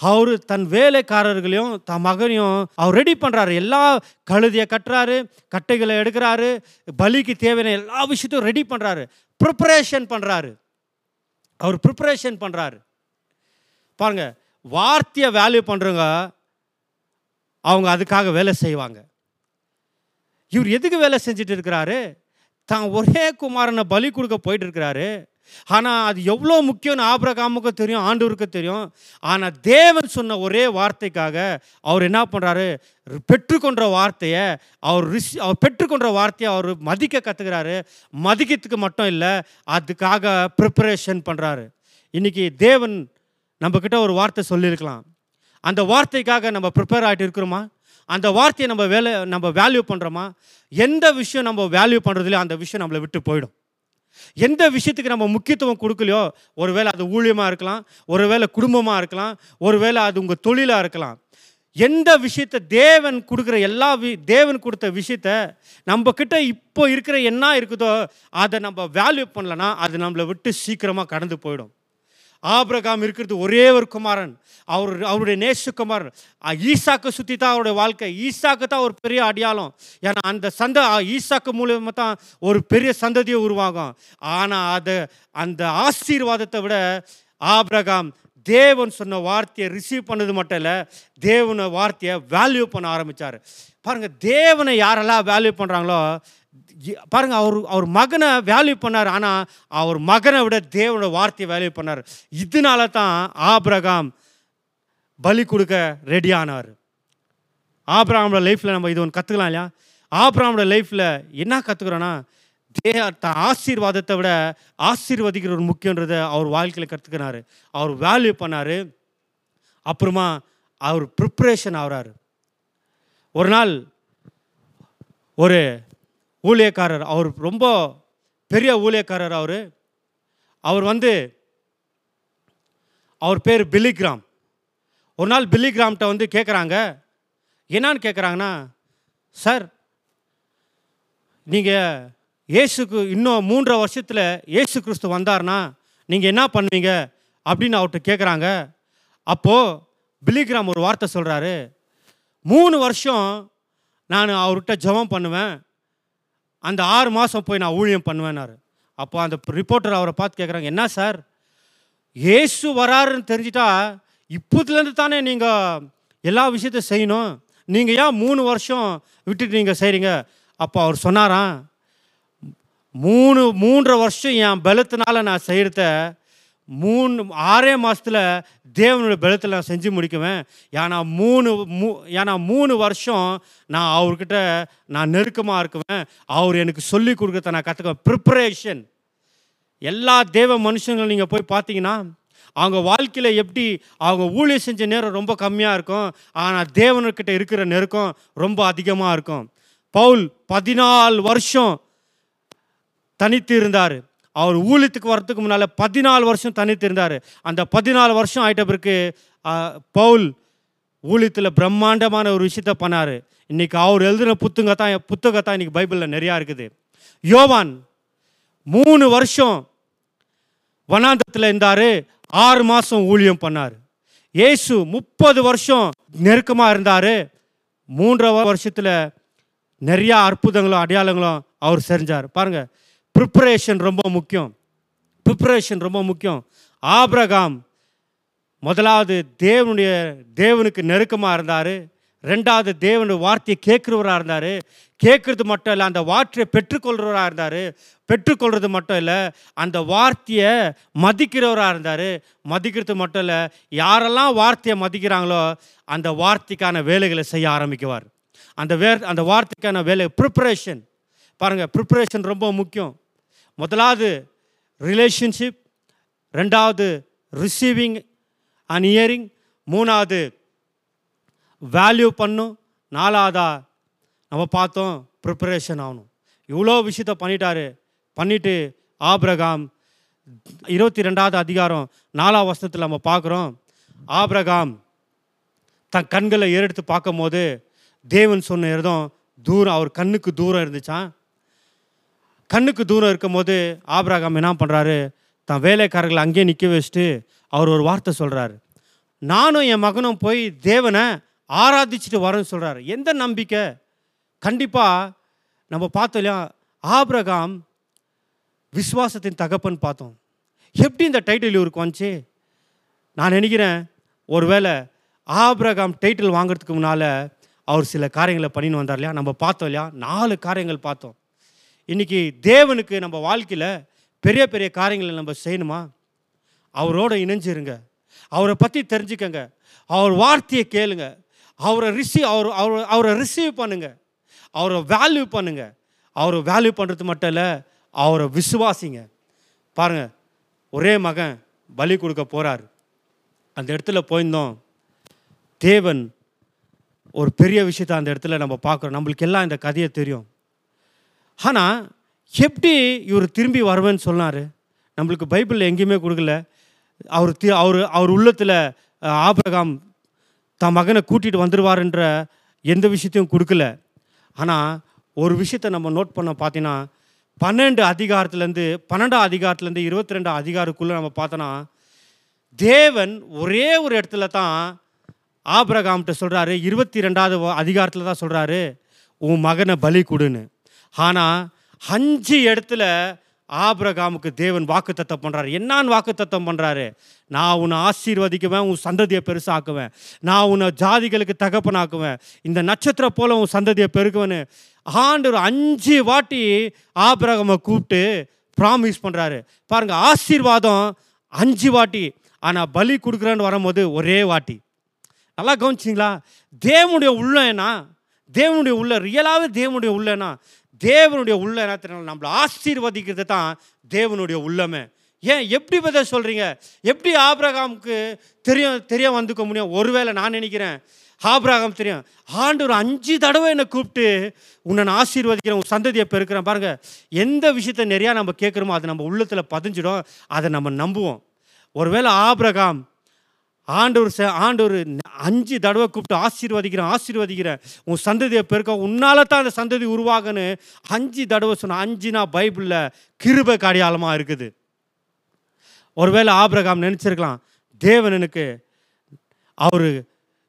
அவர் தன் வேலைக்காரர்களையும் தன் மகனையும் அவர் ரெடி பண்ணுறாரு எல்லா கழுதியை கட்டுறாரு கட்டைகளை எடுக்கிறாரு பலிக்கு தேவையான எல்லா விஷயத்தையும் ரெடி பண்ணுறாரு ப்ரிப்பரேஷன் பண்ணுறாரு அவர் ப்ரிப்பரேஷன் பண்ணுறாரு பாருங்கள் வார்த்தையை வேல்யூ பண்ணுறவங்க அவங்க அதுக்காக வேலை செய்வாங்க. இவர் எதுக்கு வேலை செஞ்சுட்டு இருக்கிறாரு? தான் ஒரே குமாரனை பலி கொடுக்க போயிட்டு இருக்கிறாரு. ஆனால் அது எவ்வளோ முக்கியம்னு ஆபிரகாமுக்கு தெரியும் ஆண்டவருக்கு தெரியும். ஆனால் தேவன் சொன்ன ஒரே வார்த்தைக்காக அவர் என்ன பண்ணுறாரு பெற்றுக்கொண்ட வார்த்தையை அவர் ரிஷ் அவர் பெற்றுக்கொன்ற வார்த்தையை அவர் மதிக்க கற்றுக்கிறாரு மதிக்கிறதுக்கு மட்டும் இல்லை அதுக்காக ப்ரிப்பரேஷன் பண்ணுறாரு இன்றைக்கி தேவன் நம்மக்கிட்ட ஒரு வார்த்தை சொல்லியிருக்கலாம். அந்த வார்த்தைக்காக நம்ம ப்ரிப்பேர் ஆகிட்டு இருக்கிறோமா? அந்த வார்த்தையை நம்ம வேலை நம்ம வேல்யூ பண்ணுறோமா எந்த விஷயம் நம்ம வேல்யூ பண்ணுறதுலையோ அந்த விஷயம் நம்மளை விட்டு போயிடும். எந்த விஷயத்துக்கு நம்ம முக்கியத்துவம் கொடுக்கலையோ ஒருவேளை அது ஊழியமாக இருக்கலாம் ஒருவேளை குடும்பமாக இருக்கலாம் ஒருவேளை அது உங்கள் தொழிலாக இருக்கலாம். எந்த விஷயத்தை தேவன் கொடுக்குற எல்லா வி தேவன் கொடுத்த விஷயத்த நம்மக்கிட்ட இப்போ இருக்கிற என்ன இருக்குதோ அதை நம்ம வேல்யூ பண்ணலன்னா அது நம்மளை விட்டு சீக்கிரமாக கடந்து போயிடும். ஆபிரகாம் இருக்கிறது ஒரே ஒரு குமாரன். அவர் அவருடைய நேசுக்குமாரன் ஈசாக்கு சுற்றி தான் அவருடைய வாழ்க்கை. ஈசாக்கு தான் ஒரு பெரிய அடையாளம். ஏன்னா அந்த சந்த ஈசாக்கு மூலயமா தான் ஒரு பெரிய சந்ததியை உருவாகும். ஆனால் அது அந்த ஆசீர்வாதத்தை விட ஆபிரகாம் தேவன் சொன்ன வார்த்தையை ரிசீவ் பண்ணது மட்டும் இல்லை தேவனை வார்த்தையை வேல்யூ பண்ண ஆரம்பித்தார் பாருங்கள் தேவனை யாரெல்லாம் வேல்யூ பண்ணுறாங்களோ பாருங்க அவர் அவர் மகனை வேல்யூ பண்ணார். ஆனால் அவர் மகனை விட தேவனோட வார்த்தையை வேல்யூ பண்ணார். இதனால தான் ஆபிரகாம் பலி கொடுக்க ரெடியானார் ஆபிரகாமோட லைஃப்பில் நம்ம இது ஒன்று கற்றுக்கலாம் இல்லையா? ஆபிரகாமோட லைஃப்பில் என்ன கற்றுக்குறோன்னா தே த ஆசீர்வாதத்தை விட ஆசீர்வதிக்கிற ஒரு முக்கியன்றதை அவர் வாழ்க்கையில் கற்றுக்கினாரு அவர் வேல்யூ பண்ணார். அப்புறமா அவர் ப்ரிப்ரேஷன் ஆகிறார். ஒரு நாள் ஒரு ஊழியக்காரர் அவர் ரொம்ப பெரிய ஊழியக்காரர் அவர். அவர் வந்து அவர் பேர் பில்லிகிராம் ஒரு நாள் பில்லிகிராம்கிட்ட வந்து கேட்குறாங்க என்னான்னு கேட்குறாங்கன்னா சார் நீங்கள் இயேசுக்கு இன்னும் மூன்றரை வருஷத்தில் இயேசு கிறிஸ்து வந்தார்னா நீங்கள் என்ன பண்ணுவீங்க? அப்படின்னு அவர்கிட்ட கேட்குறாங்க அப்போது பில்லிகிராம் ஒரு வார்த்தை சொல்கிறாரு மூணு வருஷம் நான் அவர்கிட்ட ஜெபம் பண்ணுவேன். அந்த ஆறு மாதம் போய் நான் ஊழியம் பண்ணுவேன்னாரு. அப்போ அந்த ரிப்போர்ட்டர் அவரை பார்த்து கேட்குறாங்க என்ன சார்? இயேசு வராருன்னு தெரிஞ்சிட்டா இப்போதுலேருந்து தானே நீங்கள் எல்லா விஷயத்தையும் செய்யணும். நீங்கள் ஏன் மூணு வருஷம் விட்டுட்டு நீங்கள் செய்கிறீங்க அப்போ அவர் சொன்னாராம் மூணு மூன்றரை வருஷம் என் பலத்தினால நான் செய்கிறத மூணு ஆறே மாதத்தில் தேவனுடைய பலத்தில் நான் செஞ்சு முடிக்குவேன். ஏன்னா மூணு மூ ஏன்னா மூணு வருஷம் நான் அவர்கிட்ட நான் நெருக்கமாக இருக்குவேன். அவர் எனக்கு சொல்லி கொடுக்குறத நான் கற்றுக்குவேன் ப்ரிப்பரேஷன் எல்லா தேவ மனுஷங்களும் நீங்கள் போய் பார்த்தீங்கன்னா அவங்க வாழ்க்கையில் எப்படி அவங்க ஊழியர் செஞ்ச நேரம் ரொம்ப கம்மியாக இருக்கும் ஆனால் தேவனுக்கிட்ட இருக்கிற நெருக்கம் ரொம்ப அதிகமாக இருக்கும். பவுல் பதினாலு வருஷம் தனித்து இருந்தார். அவர் ஊழியத்துக்கு வரத்துக்கு முன்னால் பதினாலு வருஷம் தனித்து இருந்தார் அந்த பதினாலு வருஷம் ஆகிட்ட பிறகு பவுல் ஊழியத்தில் பிரம்மாண்டமான ஒரு விஷயத்த பண்ணார். இன்றைக்கி அவர் எழுதுன புத்தக தான் புத்தகம் தான் இன்றைக்கி பைபிளில் நிறையா இருக்குது. யோவான் மூணு வருஷம் வனாந்தத்தில் இருந்தார் ஆறு மாதம் ஊழியம் பண்ணார். இயேசு முப்பது வருஷம் நெருக்கமாக இருந்தார். மூன்றரை வருஷத்தில் நிறையா அற்புதங்களும் அடையாளங்களும் அவர் செஞ்சார். பாருங்கள் ப்ரிப்பரேஷன் ரொம்ப முக்கியம். ப்ரிப்பரேஷன் ரொம்ப முக்கியம். ஆபிரகாம் முதலாவது தேவனுடைய தேவனுக்கு நெருக்கமாக இருந்தார். ரெண்டாவது தேவனுடைய வார்த்தையை கேட்குறவராக இருந்தார். கேட்குறது மட்டும் இல்லை அந்த வார்த்தையை பெற்றுக்கொள்கிறவராக இருந்தார். பெற்றுக்கொள்கிறது மட்டும் இல்லை அந்த வார்த்தையை மதிக்கிறவராக இருந்தார். மதிக்கிறது மட்டும் இல்லை யாரெல்லாம் வார்த்தையை மதிக்கிறாங்களோ அந்த வார்த்தைக்கான வேலைகளை செய்ய ஆரம்பிக்குவார். அந்த வே அந்த வார்த்தைக்கான வேலை ப்ரிப்பரேஷன் பாருங்கள் ப்ரிப்பரேஷன் ரொம்ப முக்கியம். முதலாவது ரிலேஷன்ஷிப் ரெண்டாவது ரிசீவிங் அண்ட் இயரிங் மூணாவது வேல்யூ பண்ணும் நாலாவதா நம்ம பார்த்தோம் ப்ரிப்பரேஷன் ஆகணும். இவ்வளோ விஷயத்த பண்ணிட்டாரு. பண்ணிட்டு ஆப்ரகாம் இருபத்தி ரெண்டாவது அதிகாரம் நாலாம் வருஷத்தில் நம்ம பார்க்குறோம். ஆப்ரகாம் தன் கண்களை ஏறெடுத்து பார்க்கும்போது தேவன் சொன்ன இடம் தூரம் அவர் கண்ணுக்கு தூரம் இருந்துச்சான் கண்ணுக்கு தூரம் இருக்கும்போது ஆபிரகாம் என்ன பண்ணுறாரு தன் வேலைக்காரர்களை அங்கேயே நிற்க வச்சுட்டு அவர் ஒரு வார்த்தை சொல்கிறாரு நானும் என் மகனும் போய் தேவனை ஆராதிச்சுட்டு வரேன்னு சொல்கிறாரு எந்த நம்பிக்கை? கண்டிப்பாக நம்ம பார்த்தோம் இல்லையா? ஆபிரகாம் விசுவாசத்தின் தகப்பன் பார்த்தோம். எப்படி இந்த டைட்டில் இவருக்கு வந்துச்சு? நான் நினைக்கிறேன் ஒருவேளை ஆபிரகாம் டைட்டில் வாங்குறதுக்கு முன்னால் அவர் சில காரியங்களை பண்ணின்னு வந்தார் இல்லையா? நம்ம பார்த்தோம் இல்லையா? நாலு காரியங்கள் பார்த்தோம். இன்றைக்கி தேவனுக்கு நம்ம வாழ்க்கையில் பெரிய பெரிய காரியங்களை நம்ம செய்யணுமா? அவரோட இணைஞ்சிருங்க. அவரை பற்றி தெரிஞ்சுக்கங்க. அவர் வார்த்தையை கேளுங்க. அவரை ரிசீவ் அவர் அவர் அவரை ரிசீவ் பண்ணுங்க. அவரை வேல்யூ பண்ணுங்கள் அவரை வேல்யூ பண்ணுறது மட்டும் இல்லை அவரை விசுவாசிங்க. பாருங்க ஒரே மகன் பலி கொடுக்க போகிறார் அந்த இடத்துல போயிருந்தோம். தேவன் ஒரு பெரிய விஷயத்தை அந்த இடத்துல நம்ம பார்க்குறோம். நம்மளுக்கு எல்லாம் இந்த கதையை தெரியும். ஆனால் எப்படி இவர் திரும்பி வருவேன்னு சொன்னார்? நம்மளுக்கு பைபிளில் எங்கேயுமே கொடுக்கல. அவர் தி அவர் அவர் உள்ளத்தில் ஆபிரகாம் தன் மகனை கூட்டிகிட்டு வந்துடுவாருன்ற எந்த விஷயத்தையும் கொடுக்கல. ஆனால் ஒரு விஷயத்தை நம்ம நோட் பண்ண பார்த்தீங்கன்னா பன்னெண்டு அதிகாரத்துலேருந்து பன்னெண்டாம் அதிகாரத்துலேருந்து இருபத்தி ரெண்டாம் அதிகாரத்துக்குள்ளே நம்ம பார்த்தோன்னா தேவன் ஒரே ஒரு இடத்துல தான் ஆபிரகாம்கிட்ட சொல்கிறாரு இருபத்தி ரெண்டாவது அதிகாரத்தில் தான் சொல்கிறாரு உன் மகனை பலி கொடுன்னு. ஆனால் அஞ்சு இடத்துல ஆபிரகாமுக்கு தேவன் வாக்குத்தத்தம் பண்ணுறாரு என்னான்னு வாக்குத்தத்தம் பண்ணுறாரு நான் உன்னை ஆசீர்வதிக்குவேன் உன் சந்ததியை பெருசாக்குவேன். நான் உன்னை ஜாதிகளுக்கு தகப்பனாக்குவேன். இந்த நட்சத்திரம் போல உன் சந்ததியை பெருக்குவேன்னு ஆண்டவர் அஞ்சு வாட்டி ஆபிரகாமை கூப்பிட்டு ப்ராமிஸ் பண்ணுறாரு பாருங்கள் ஆசீர்வாதம் அஞ்சு வாட்டி. ஆனால் பலி கொடுக்குறேன்னு வரும்போது ஒரே வாட்டி. நல்லா கவனிச்சிங்களா? தேவனுடைய உள்ளனா தேவனுடைய உள்ள ரியலாகவே தேவனுடைய உள்ளனா தேவனுடைய உள்ள என்ன தெரியும்? நம்மளை ஆசீர்வதிக்கிறது தான் தேவனுடைய உள்ளமே. ஏன் எப்படி பத சொல்கிறீங்க எப்படி ஆபிரகாமுக்கு தெரியும் தெரிய வந்துக்க முடியும்? ஒருவேளை நான் நினைக்கிறேன் ஆபிரகாம் தெரியும். ஆண்டு ஒரு அஞ்சு தடவை என்னை கூப்பிட்டு உன்னை நான் ஆசீர்வதிக்கிறேன் உன் சந்ததியை பெருக்கிறேன். பாருங்கள் எந்த விஷயத்த நிறையா நம்ம கேட்குறோமோ அது நம்ம உள்ளத்தில் பதிஞ்சிடும். அதை நம்ம நம்புவோம். ஒருவேளை ஆபிரகாம் ஆண்டவர் ச ஆண்டவர் அஞ்சு தடவை கூப்பிட்டு ஆசீர்வதிக்கிறேன் ஆசீர்வதிக்கிறேன். உன் சந்ததியை பெருக்க உன்னால தான் அந்த சந்ததி உருவாகன்னு அஞ்சு தடவை சொன்ன அஞ்சுனா பைபிளில் கிருப அடையாளமாக இருக்குது. ஒருவேளை ஆபிரகாம் நினச்சிருக்கலாம் தேவன் எனக்கு அவர்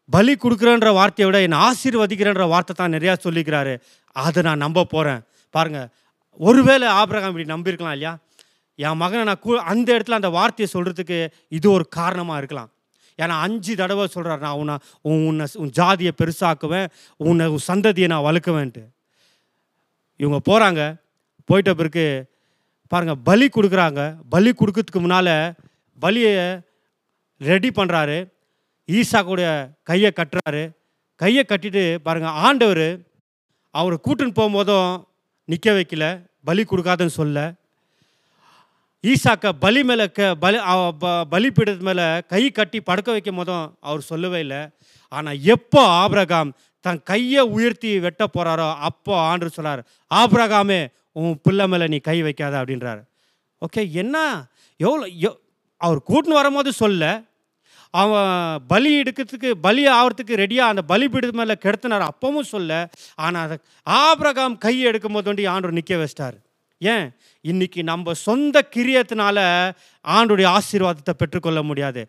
பலி கொடுக்குறன்ற வார்த்தையை விட என்னை ஆசீர்வதிக்கிறன்ற வார்த்தை தான் நிறையா சொல்லிக்கிறாரு. அதை நான் நம்ப போகிறேன் பாருங்கள் ஒருவேளை ஆபிரகாம் இப்படி நம்பியிருக்கலாம் இல்லையா? என் மகனை நான் கூ அந்த இடத்துல அந்த வார்த்தையை சொல்கிறதுக்கு இது ஒரு காரணமாக இருக்கலாம். ஏன்னா அஞ்சு தடவை சொல்கிறார் நான் உன்னை உன் உன்னை உன் ஜாதியை பெருசாக்குவேன் உன்னை உன் சந்ததியை நான் வளர்க்குவேன்ட்டு. இவங்க போகிறாங்க போயிட்ட பிறகு பாருங்கள் பலி கொடுக்குறாங்க. பலி கொடுக்கறதுக்கு முன்னால் பலியை ரெடி பண்ணுறாரு ஈசாக்குடைய கையை கட்டுறாரு. கையை கட்டிட்டு பாருங்கள் ஆண்டவர் அவரை கூட்டுன்னு போகும்போதும் நிற்க வைக்கல பலி கொடுக்காதுன்னு சொல்ல ஈசாக்க பலி மேலே க பலி அவ- ப- மேலே கை கட்டி படுக்க வைக்கும் போதும் அவர் சொல்லவே இல்லை. ஆனால் எப்போ ஆபிரகாம் தன் கையை உயர்த்தி வெட்ட போகிறாரோ அப்போ ஆண்டு சொல்கிறார் ஆபிரகாமே உன் பிள்ளை மேலே நீ கை வைக்காத அப்படின்றாரு. ஓகே என்ன? எவ்வளோ எவ் அவர் கூட்டின்னு வரும்போது சொல்ல அவன் பலி எடுக்கிறதுக்கு பலி ஆகிறதுக்கு ரெடியாக அந்த பலி பலிபீடத்து மேலே கெடுத்தினார் அப்பவும் சொல்ல ஆனால் அதை ஆபிரகாம் கை எடுக்கும் போது ஆண்டவர் நிற்க வச்சிட்டார். ஏன்? இன்னைக்கு நம்ம சொந்த கிரியத்தினால ஆண்டுடைய ஆசீர்வாதத்தை பெற்றுக்கொள்ள முடியாது.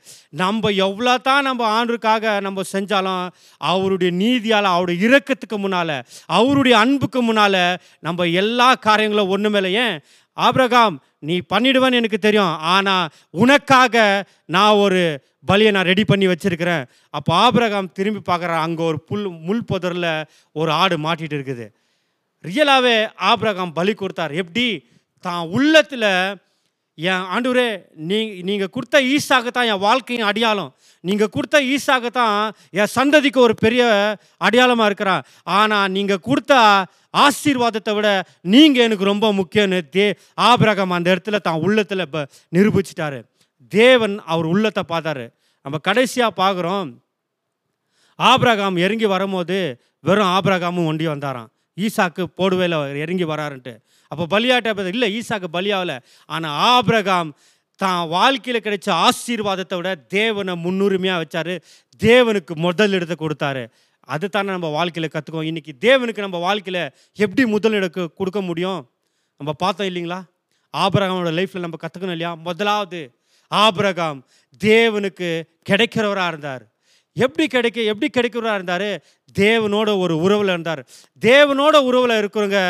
நம்ம எவ்வளோ தான் நம்ம ஆண்டுக்காக நம்ம செஞ்சாலும் அவருடைய நீதியால் அவருடைய இரக்கத்துக்கு முன்னால் அவருடைய அன்புக்கு முன்னால் நம்ம எல்லா காரியங்களும் ஒன்றுமேல ஏன்? ஆபிரகாம் நீ பண்ணிடுவேன்னு எனக்கு தெரியும். ஆனால் உனக்காக நான் ஒரு பலியை நான் ரெடி பண்ணி வச்சுருக்கிறேன். அப்போ ஆபிரகாம் திரும்பி பார்க்குற அங்கே ஒரு புல் முள் புதரில் ஒரு ஆடு மாட்டிகிட்டு இருக்குது. ரியலாகவே ஆபிரகாம் பலி கொடுத்தார். எப்படி? தான் உள்ளத்தில் என் ஆண்டூரே நீ நீங்கள் கொடுத்த ஈசாக்கு தான் என் வாழ்க்கையின் அடையாளம். நீங்கள் கொடுத்த ஈசாக்கு தான் என் சந்ததிக்கு ஒரு பெரிய அடையாளமாக இருக்கிறான் ஆனால் நீங்கள் கொடுத்த ஆசீர்வாதத்தை விட நீங்கள் எனக்கு ரொம்ப முக்கியம்னு தே ஆபிரகம் அந்த இடத்துல தான் உள்ளத்தில் இப்போ நிரூபிச்சிட்டாரு. தேவன் அவர் உள்ளத்தை பார்த்தாரு. நம்ம கடைசியாக பார்க்குறோம். ஆபிரகாம் இறங்கி வரும்போது வெறும் ஆபிரகாமும் ஒண்டி வந்தாராம். ஈசாக்கு போடுவேல இறங்கி வராருன்ட்டு. அப்போ பலியாட்ட இல்லை ஈசாக்கு பலியாகல ஆனால் ஆபிரகாம் தான் வாழ்க்கையில் கிடைச்ச ஆசீர்வாதத்தை விட தேவனை முன்னுரிமையாக வச்சார். தேவனுக்கு முதல் இடத்தை கொடுத்தாரு. அது தானே நம்ம வாழ்க்கையில் கற்றுக்குவோம் இன்றைக்கி தேவனுக்கு நம்ம வாழ்க்கையில் எப்படி முதல் இடக்கு கொடுக்க முடியும்? நம்ம பார்த்தோம் இல்லைங்களா? ஆபிரகாமோட லைஃப்பில் நம்ம கற்றுக்கணும் இல்லையா? முதலாவது ஆபிரகாம் தேவனுக்கு கிடைக்கிறவராக இருந்தார். எப்படி கிடைக்க எப்படி கிடைக்கிறா இருந்தார்? தேவனோட ஒரு உறவில் இருந்தார். தேவனோட உறவில் இருக்கிறவங்க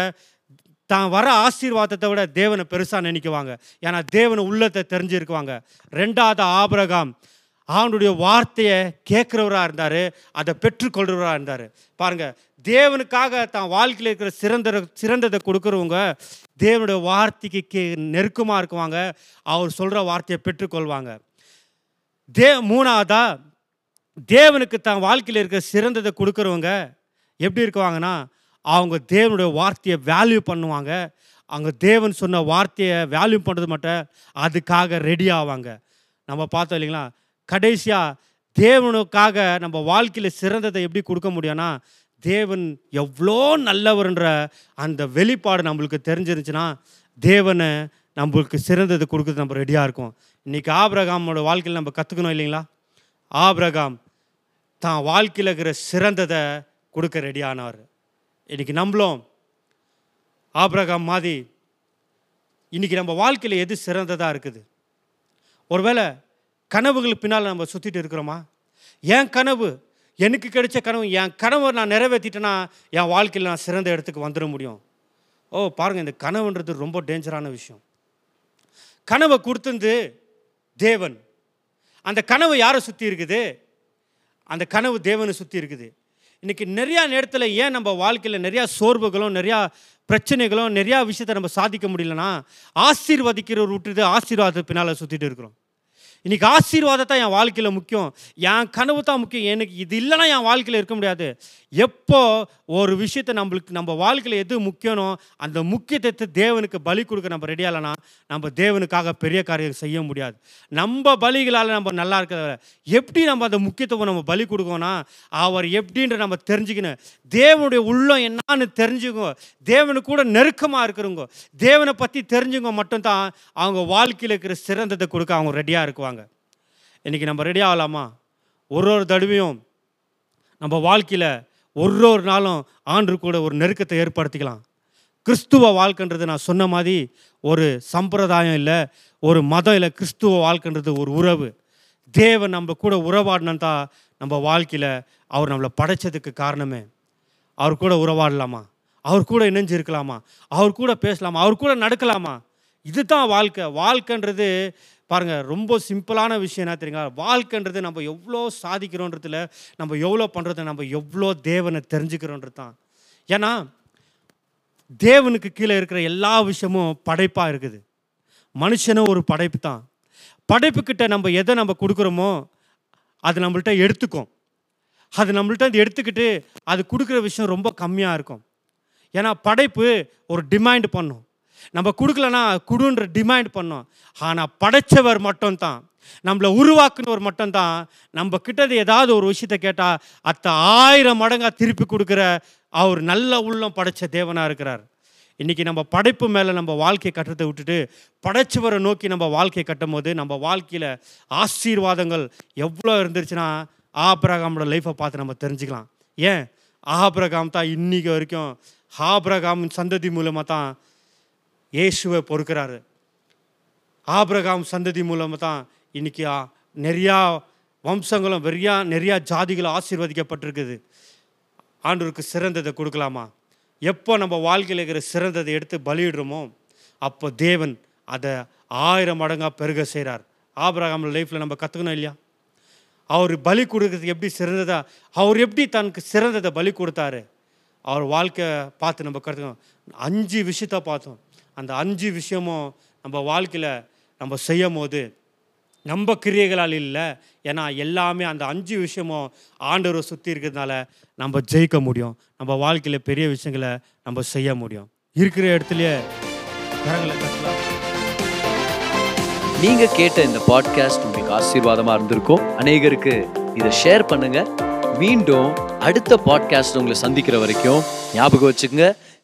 தான் வர ஆசீர்வாதத்தை விட தேவனை பெருசாக நினைக்குவாங்க. ஏன்னா தேவனை உள்ளத்தை தெரிஞ்சிருக்குவாங்க. ரெண்டாவது ஆபிரகாம் அவனுடைய வார்த்தையை கேட்குறவராக இருந்தார் அதை பெற்றுக்கொள்கிறவராக இருந்தார். பாருங்க தேவனுக்காக தான் வாழ்க்கையில் இருக்கிற சிறந்த சிறந்ததை கொடுக்குறவங்க தேவனுடைய வார்த்தைக்கு கே நெருக்கமாக இருக்குவாங்க. அவர் சொல்கிற வார்த்தையை பெற்றுக்கொள்வாங்க. தே மூணாவதாக தேவனுக்கு தான் வாழ்க்கையில் இருக்கிற சிறந்ததை கொடுக்குறவங்க எப்படி இருக்குவாங்கன்னா அவங்க தேவனுடைய வார்த்தையை வேல்யூ பண்ணுவாங்க. அவங்க தேவன் சொன்ன வார்த்தையை வேல்யூ பண்ணுறது மட்டும் அதுக்காக ரெடி ஆவாங்க. நம்ம பார்த்தோம் இல்லைங்களா? கடைசியாக தேவனுக்காக நம்ம வாழ்க்கையில் சிறந்ததை எப்படி கொடுக்க முடியும்னா தேவன் எவ்வளோ நல்லவர்ன்ற அந்த வெளிப்பாடு நம்மளுக்கு தெரிஞ்சிருந்துச்சுன்னா தேவனை நம்மளுக்கு சிறந்தது கொடுக்குறது நம்ம ரெடியாக இருக்கும். இன்றைக்கி ஆபிரகாமோட வாழ்க்கையில் நம்ம கற்றுக்கணும் இல்லைங்களா? ஆபிரகாம் தான் வாழ்க்கையில் இருக்கிற சிறந்ததை கொடுக்க ரெடியானார். இன்றைக்கி நம்மளும் ஆபிரகாம் மாதிரி இன்றைக்கி நம்ம வாழ்க்கையில் எது சிறந்ததாக இருக்குது? ஒருவேளை கனவுகள் பின்னால் நம்ம சுற்றிட்டு இருக்கிறோமா? என் கனவு எனக்கு கிடைச்ச கனவு என் கனவை நான் நிறைவேற்றிட்டேன்னா என் வாழ்க்கையில் நான் சிறந்த இடத்துக்கு வந்துட முடியும். ஓ பாருங்கள் இந்த கனவுன்றது ரொம்ப டேஞ்சரான விஷயம். கனவை கொடுத்தது தேவன். அந்த கனவு யாரை சுற்றி இருக்குது? அந்த கனவு தேவனை சுற்றி இருக்குது. இன்றைக்கி நிறையா நேரத்தில் ஏன் நம்ம வாழ்க்கையில் நிறையா சோர்வுகளும் நிறையா பிரச்சனைகளும் நிறையா விஷயத்தை நம்ம சாதிக்க முடியலன்னா ஆசீர்வதிக்கிறவர் விட்டுட்டு ஆசீர்வாதத்து பின்னால் சுற்றிட்டு இருக்கிறோம். இன்றைக்கி ஆசீர்வாதம் தான் என் வாழ்க்கையில் முக்கியம். என் கனவு தான் முக்கியம். எனக்கு இது இல்லைன்னா என் வாழ்க்கையில் இருக்க முடியாது. எப்போ ஒரு விஷயத்தை நம்மளுக்கு நம்ம வாழ்க்கையில் எது முக்கியனோ அந்த முக்கியத்துவத்தை தேவனுக்கு பலி கொடுக்க நம்ம ரெடி ஆகலைன்னா நம்ம தேவனுக்காக பெரிய காரியம் செய்ய முடியாது. நம்ம பலிகளால் நம்ம நல்லா இருக்கிறத எப்படி நம்ம அந்த முக்கியத்துவம் நம்ம பலி கொடுக்கோன்னா அவர் எப்படின்ற நம்ம தெரிஞ்சுக்கணும். தேவனுடைய உள்ளம் என்னான்னு தெரிஞ்சுக்கோ. தேவனு கூட நெருக்கமாக இருக்கிறவங்க. தேவனை பற்றி தெரிஞ்சுங்க மட்டும்தான் அவங்க வாழ்க்கையில் இருக்கிற சிறந்ததை கொடுக்க அவங்க ரெடியாக இருக்குவாங்க. இன்றைக்கி நம்ம ரெடி ஆகலாமா? ஒரு ஒரு தடவையும் நம்ம வாழ்க்கையில் ஒரு ஒரு நாளும் ஆண்டு கூட ஒரு நெருக்கத்தை ஏற்படுத்திக்கலாம். கிறிஸ்துவ வாழ்க்கைன்றது நான் சொன்ன மாதிரி ஒரு சம்பிரதாயம் இல்லை ஒரு மதம் இல்லை கிறிஸ்துவ வாழ்க்கைன்றது ஒரு உறவு. தேவன் நம்ம கூட உறவாடினா தான் நம்ம வாழ்க்கையில் அவர் நம்மளை படைச்சதுக்கு காரணமே. அவர் கூட உறவாடலாமா? அவர் கூட இணைஞ்சு இருக்கலாமா அவர் கூட பேசலாமா? அவர் கூட நடக்கலாமா? இதுதான் வாழ்க்கை. வாழ்க்கைன்றது பாருங்கள் ரொம்ப சிம்பிளான விஷயம் என்ன தெரியுங்க வாழ்க்கைன்றது நம்ம எவ்வளோ சாதிக்கிறோன்றதுல நம்ம எவ்வளோ பண்ணுறத நம்ம எவ்வளோ தேவனை தெரிஞ்சுக்கிறோன்றது தான் ஏன்னா தேவனுக்கு கீழே இருக்கிற எல்லா விஷயமும் படைப்பாக இருக்குது. மனுஷனும் ஒரு படைப்பு தான். படைப்புக்கிட்ட நம்ம எதை நம்ம கொடுக்குறோமோ அது நம்மள்ட்ட எடுத்துக்கும். அது நம்மள்ட்ட அது எடுத்துக்கிட்டு அது கொடுக்குற விஷயம் ரொம்ப கம்மியாக இருக்கும். ஏன்னா படைப்பு ஒரு டிமாண்ட் பண்ணும். நம்ம கொடுக்கலனா குடுன்ற டிமாண்ட் பண்ணோம். ஆனால் படைச்சவர் மட்டும்தான். நம்மளை உருவாக்குனவர் மட்டும்தான். நம்ம கிட்டது ஏதாவது ஒரு விஷயத்தை கேட்டால் அத்த ஆயிரம் மடங்காக திருப்பி கொடுக்குற அவர் நல்ல உள்ளம் படைச்ச தேவனாக இருக்கிறார். இன்றைக்கி நம்ம படைப்பு மேலே நம்ம வாழ்க்கையை கட்டுறதை விட்டுட்டு படைச்சவரை நோக்கி நம்ம வாழ்க்கையை கட்டும் போது நம்ம வாழ்க்கையில் ஆசீர்வாதங்கள் எவ்வளோ இருந்துருச்சுன்னா ஆபிரகாமோட லைஃப்பை பார்த்து நம்ம தெரிஞ்சுக்கலாம். ஏன்? ஆபிரகாம் தான் இன்றைக்கி வரைக்கும் ஆபிரகாம் சந்ததி மூலமாக தான் இயேசுவை பொறுக்கிறாரு. ஆபிரகாம் சந்ததி மூலமாக தான் இன்றைக்கி நிறையா வம்சங்களும் வெறியா நிறையா ஜாதிகளும் ஆசீர்வதிக்கப்பட்டிருக்குது. ஆண்டவருக்கு சிறந்ததை கொடுக்கலாமா? எப்போ நம்ம வாழ்க்கையில் இருக்கிற சிறந்ததை எடுத்து பலியிடுறோமோ அப்போ தேவன் அதை ஆயிரம் மடங்காக பெருக செய்கிறார் ஆபிரகாம் லைஃப்பில் நம்ம கற்றுக்கணும் இல்லையா? அவர் பலி கொடுக்கறதுக்கு எப்படி சிறந்ததா அவர் எப்படி தனக்கு சிறந்ததை பலி கொடுத்தாரு? அவர் வாழ்க்கை பார்த்து நம்ம கற்றுக்கணும் அஞ்சு விஷயத்த பார்த்தோம். அந்த அஞ்சு விஷயமும் நம்ம வாழ்க்கையில் நம்ம செய்யும் போது நம்ம கிரியைகளால் இல்லை ஏன்னா எல்லாமே அந்த அஞ்சு விஷயமும் ஆண்டவரை சுற்றி இருக்கிறதுனால நம்ம ஜெயிக்க முடியும். நம்ம வாழ்க்கையில் பெரிய விஷயங்களை நம்ம செய்ய முடியும். இருக்கிற இடத்துலையே கரங்களை நீங்க கேட்ட இந்த பாட்காஸ்ட் உங்களுக்கு ஆசீர்வாதமா இருந்திருக்கும். அநேகருக்கு இதை ஷேர் பண்ணுங்க. மீண்டும் அடுத்த பாட்காஸ்ட் உங்களை சந்திக்கிற வரைக்கும் ஞாபகம் வச்சுக்கோங்க.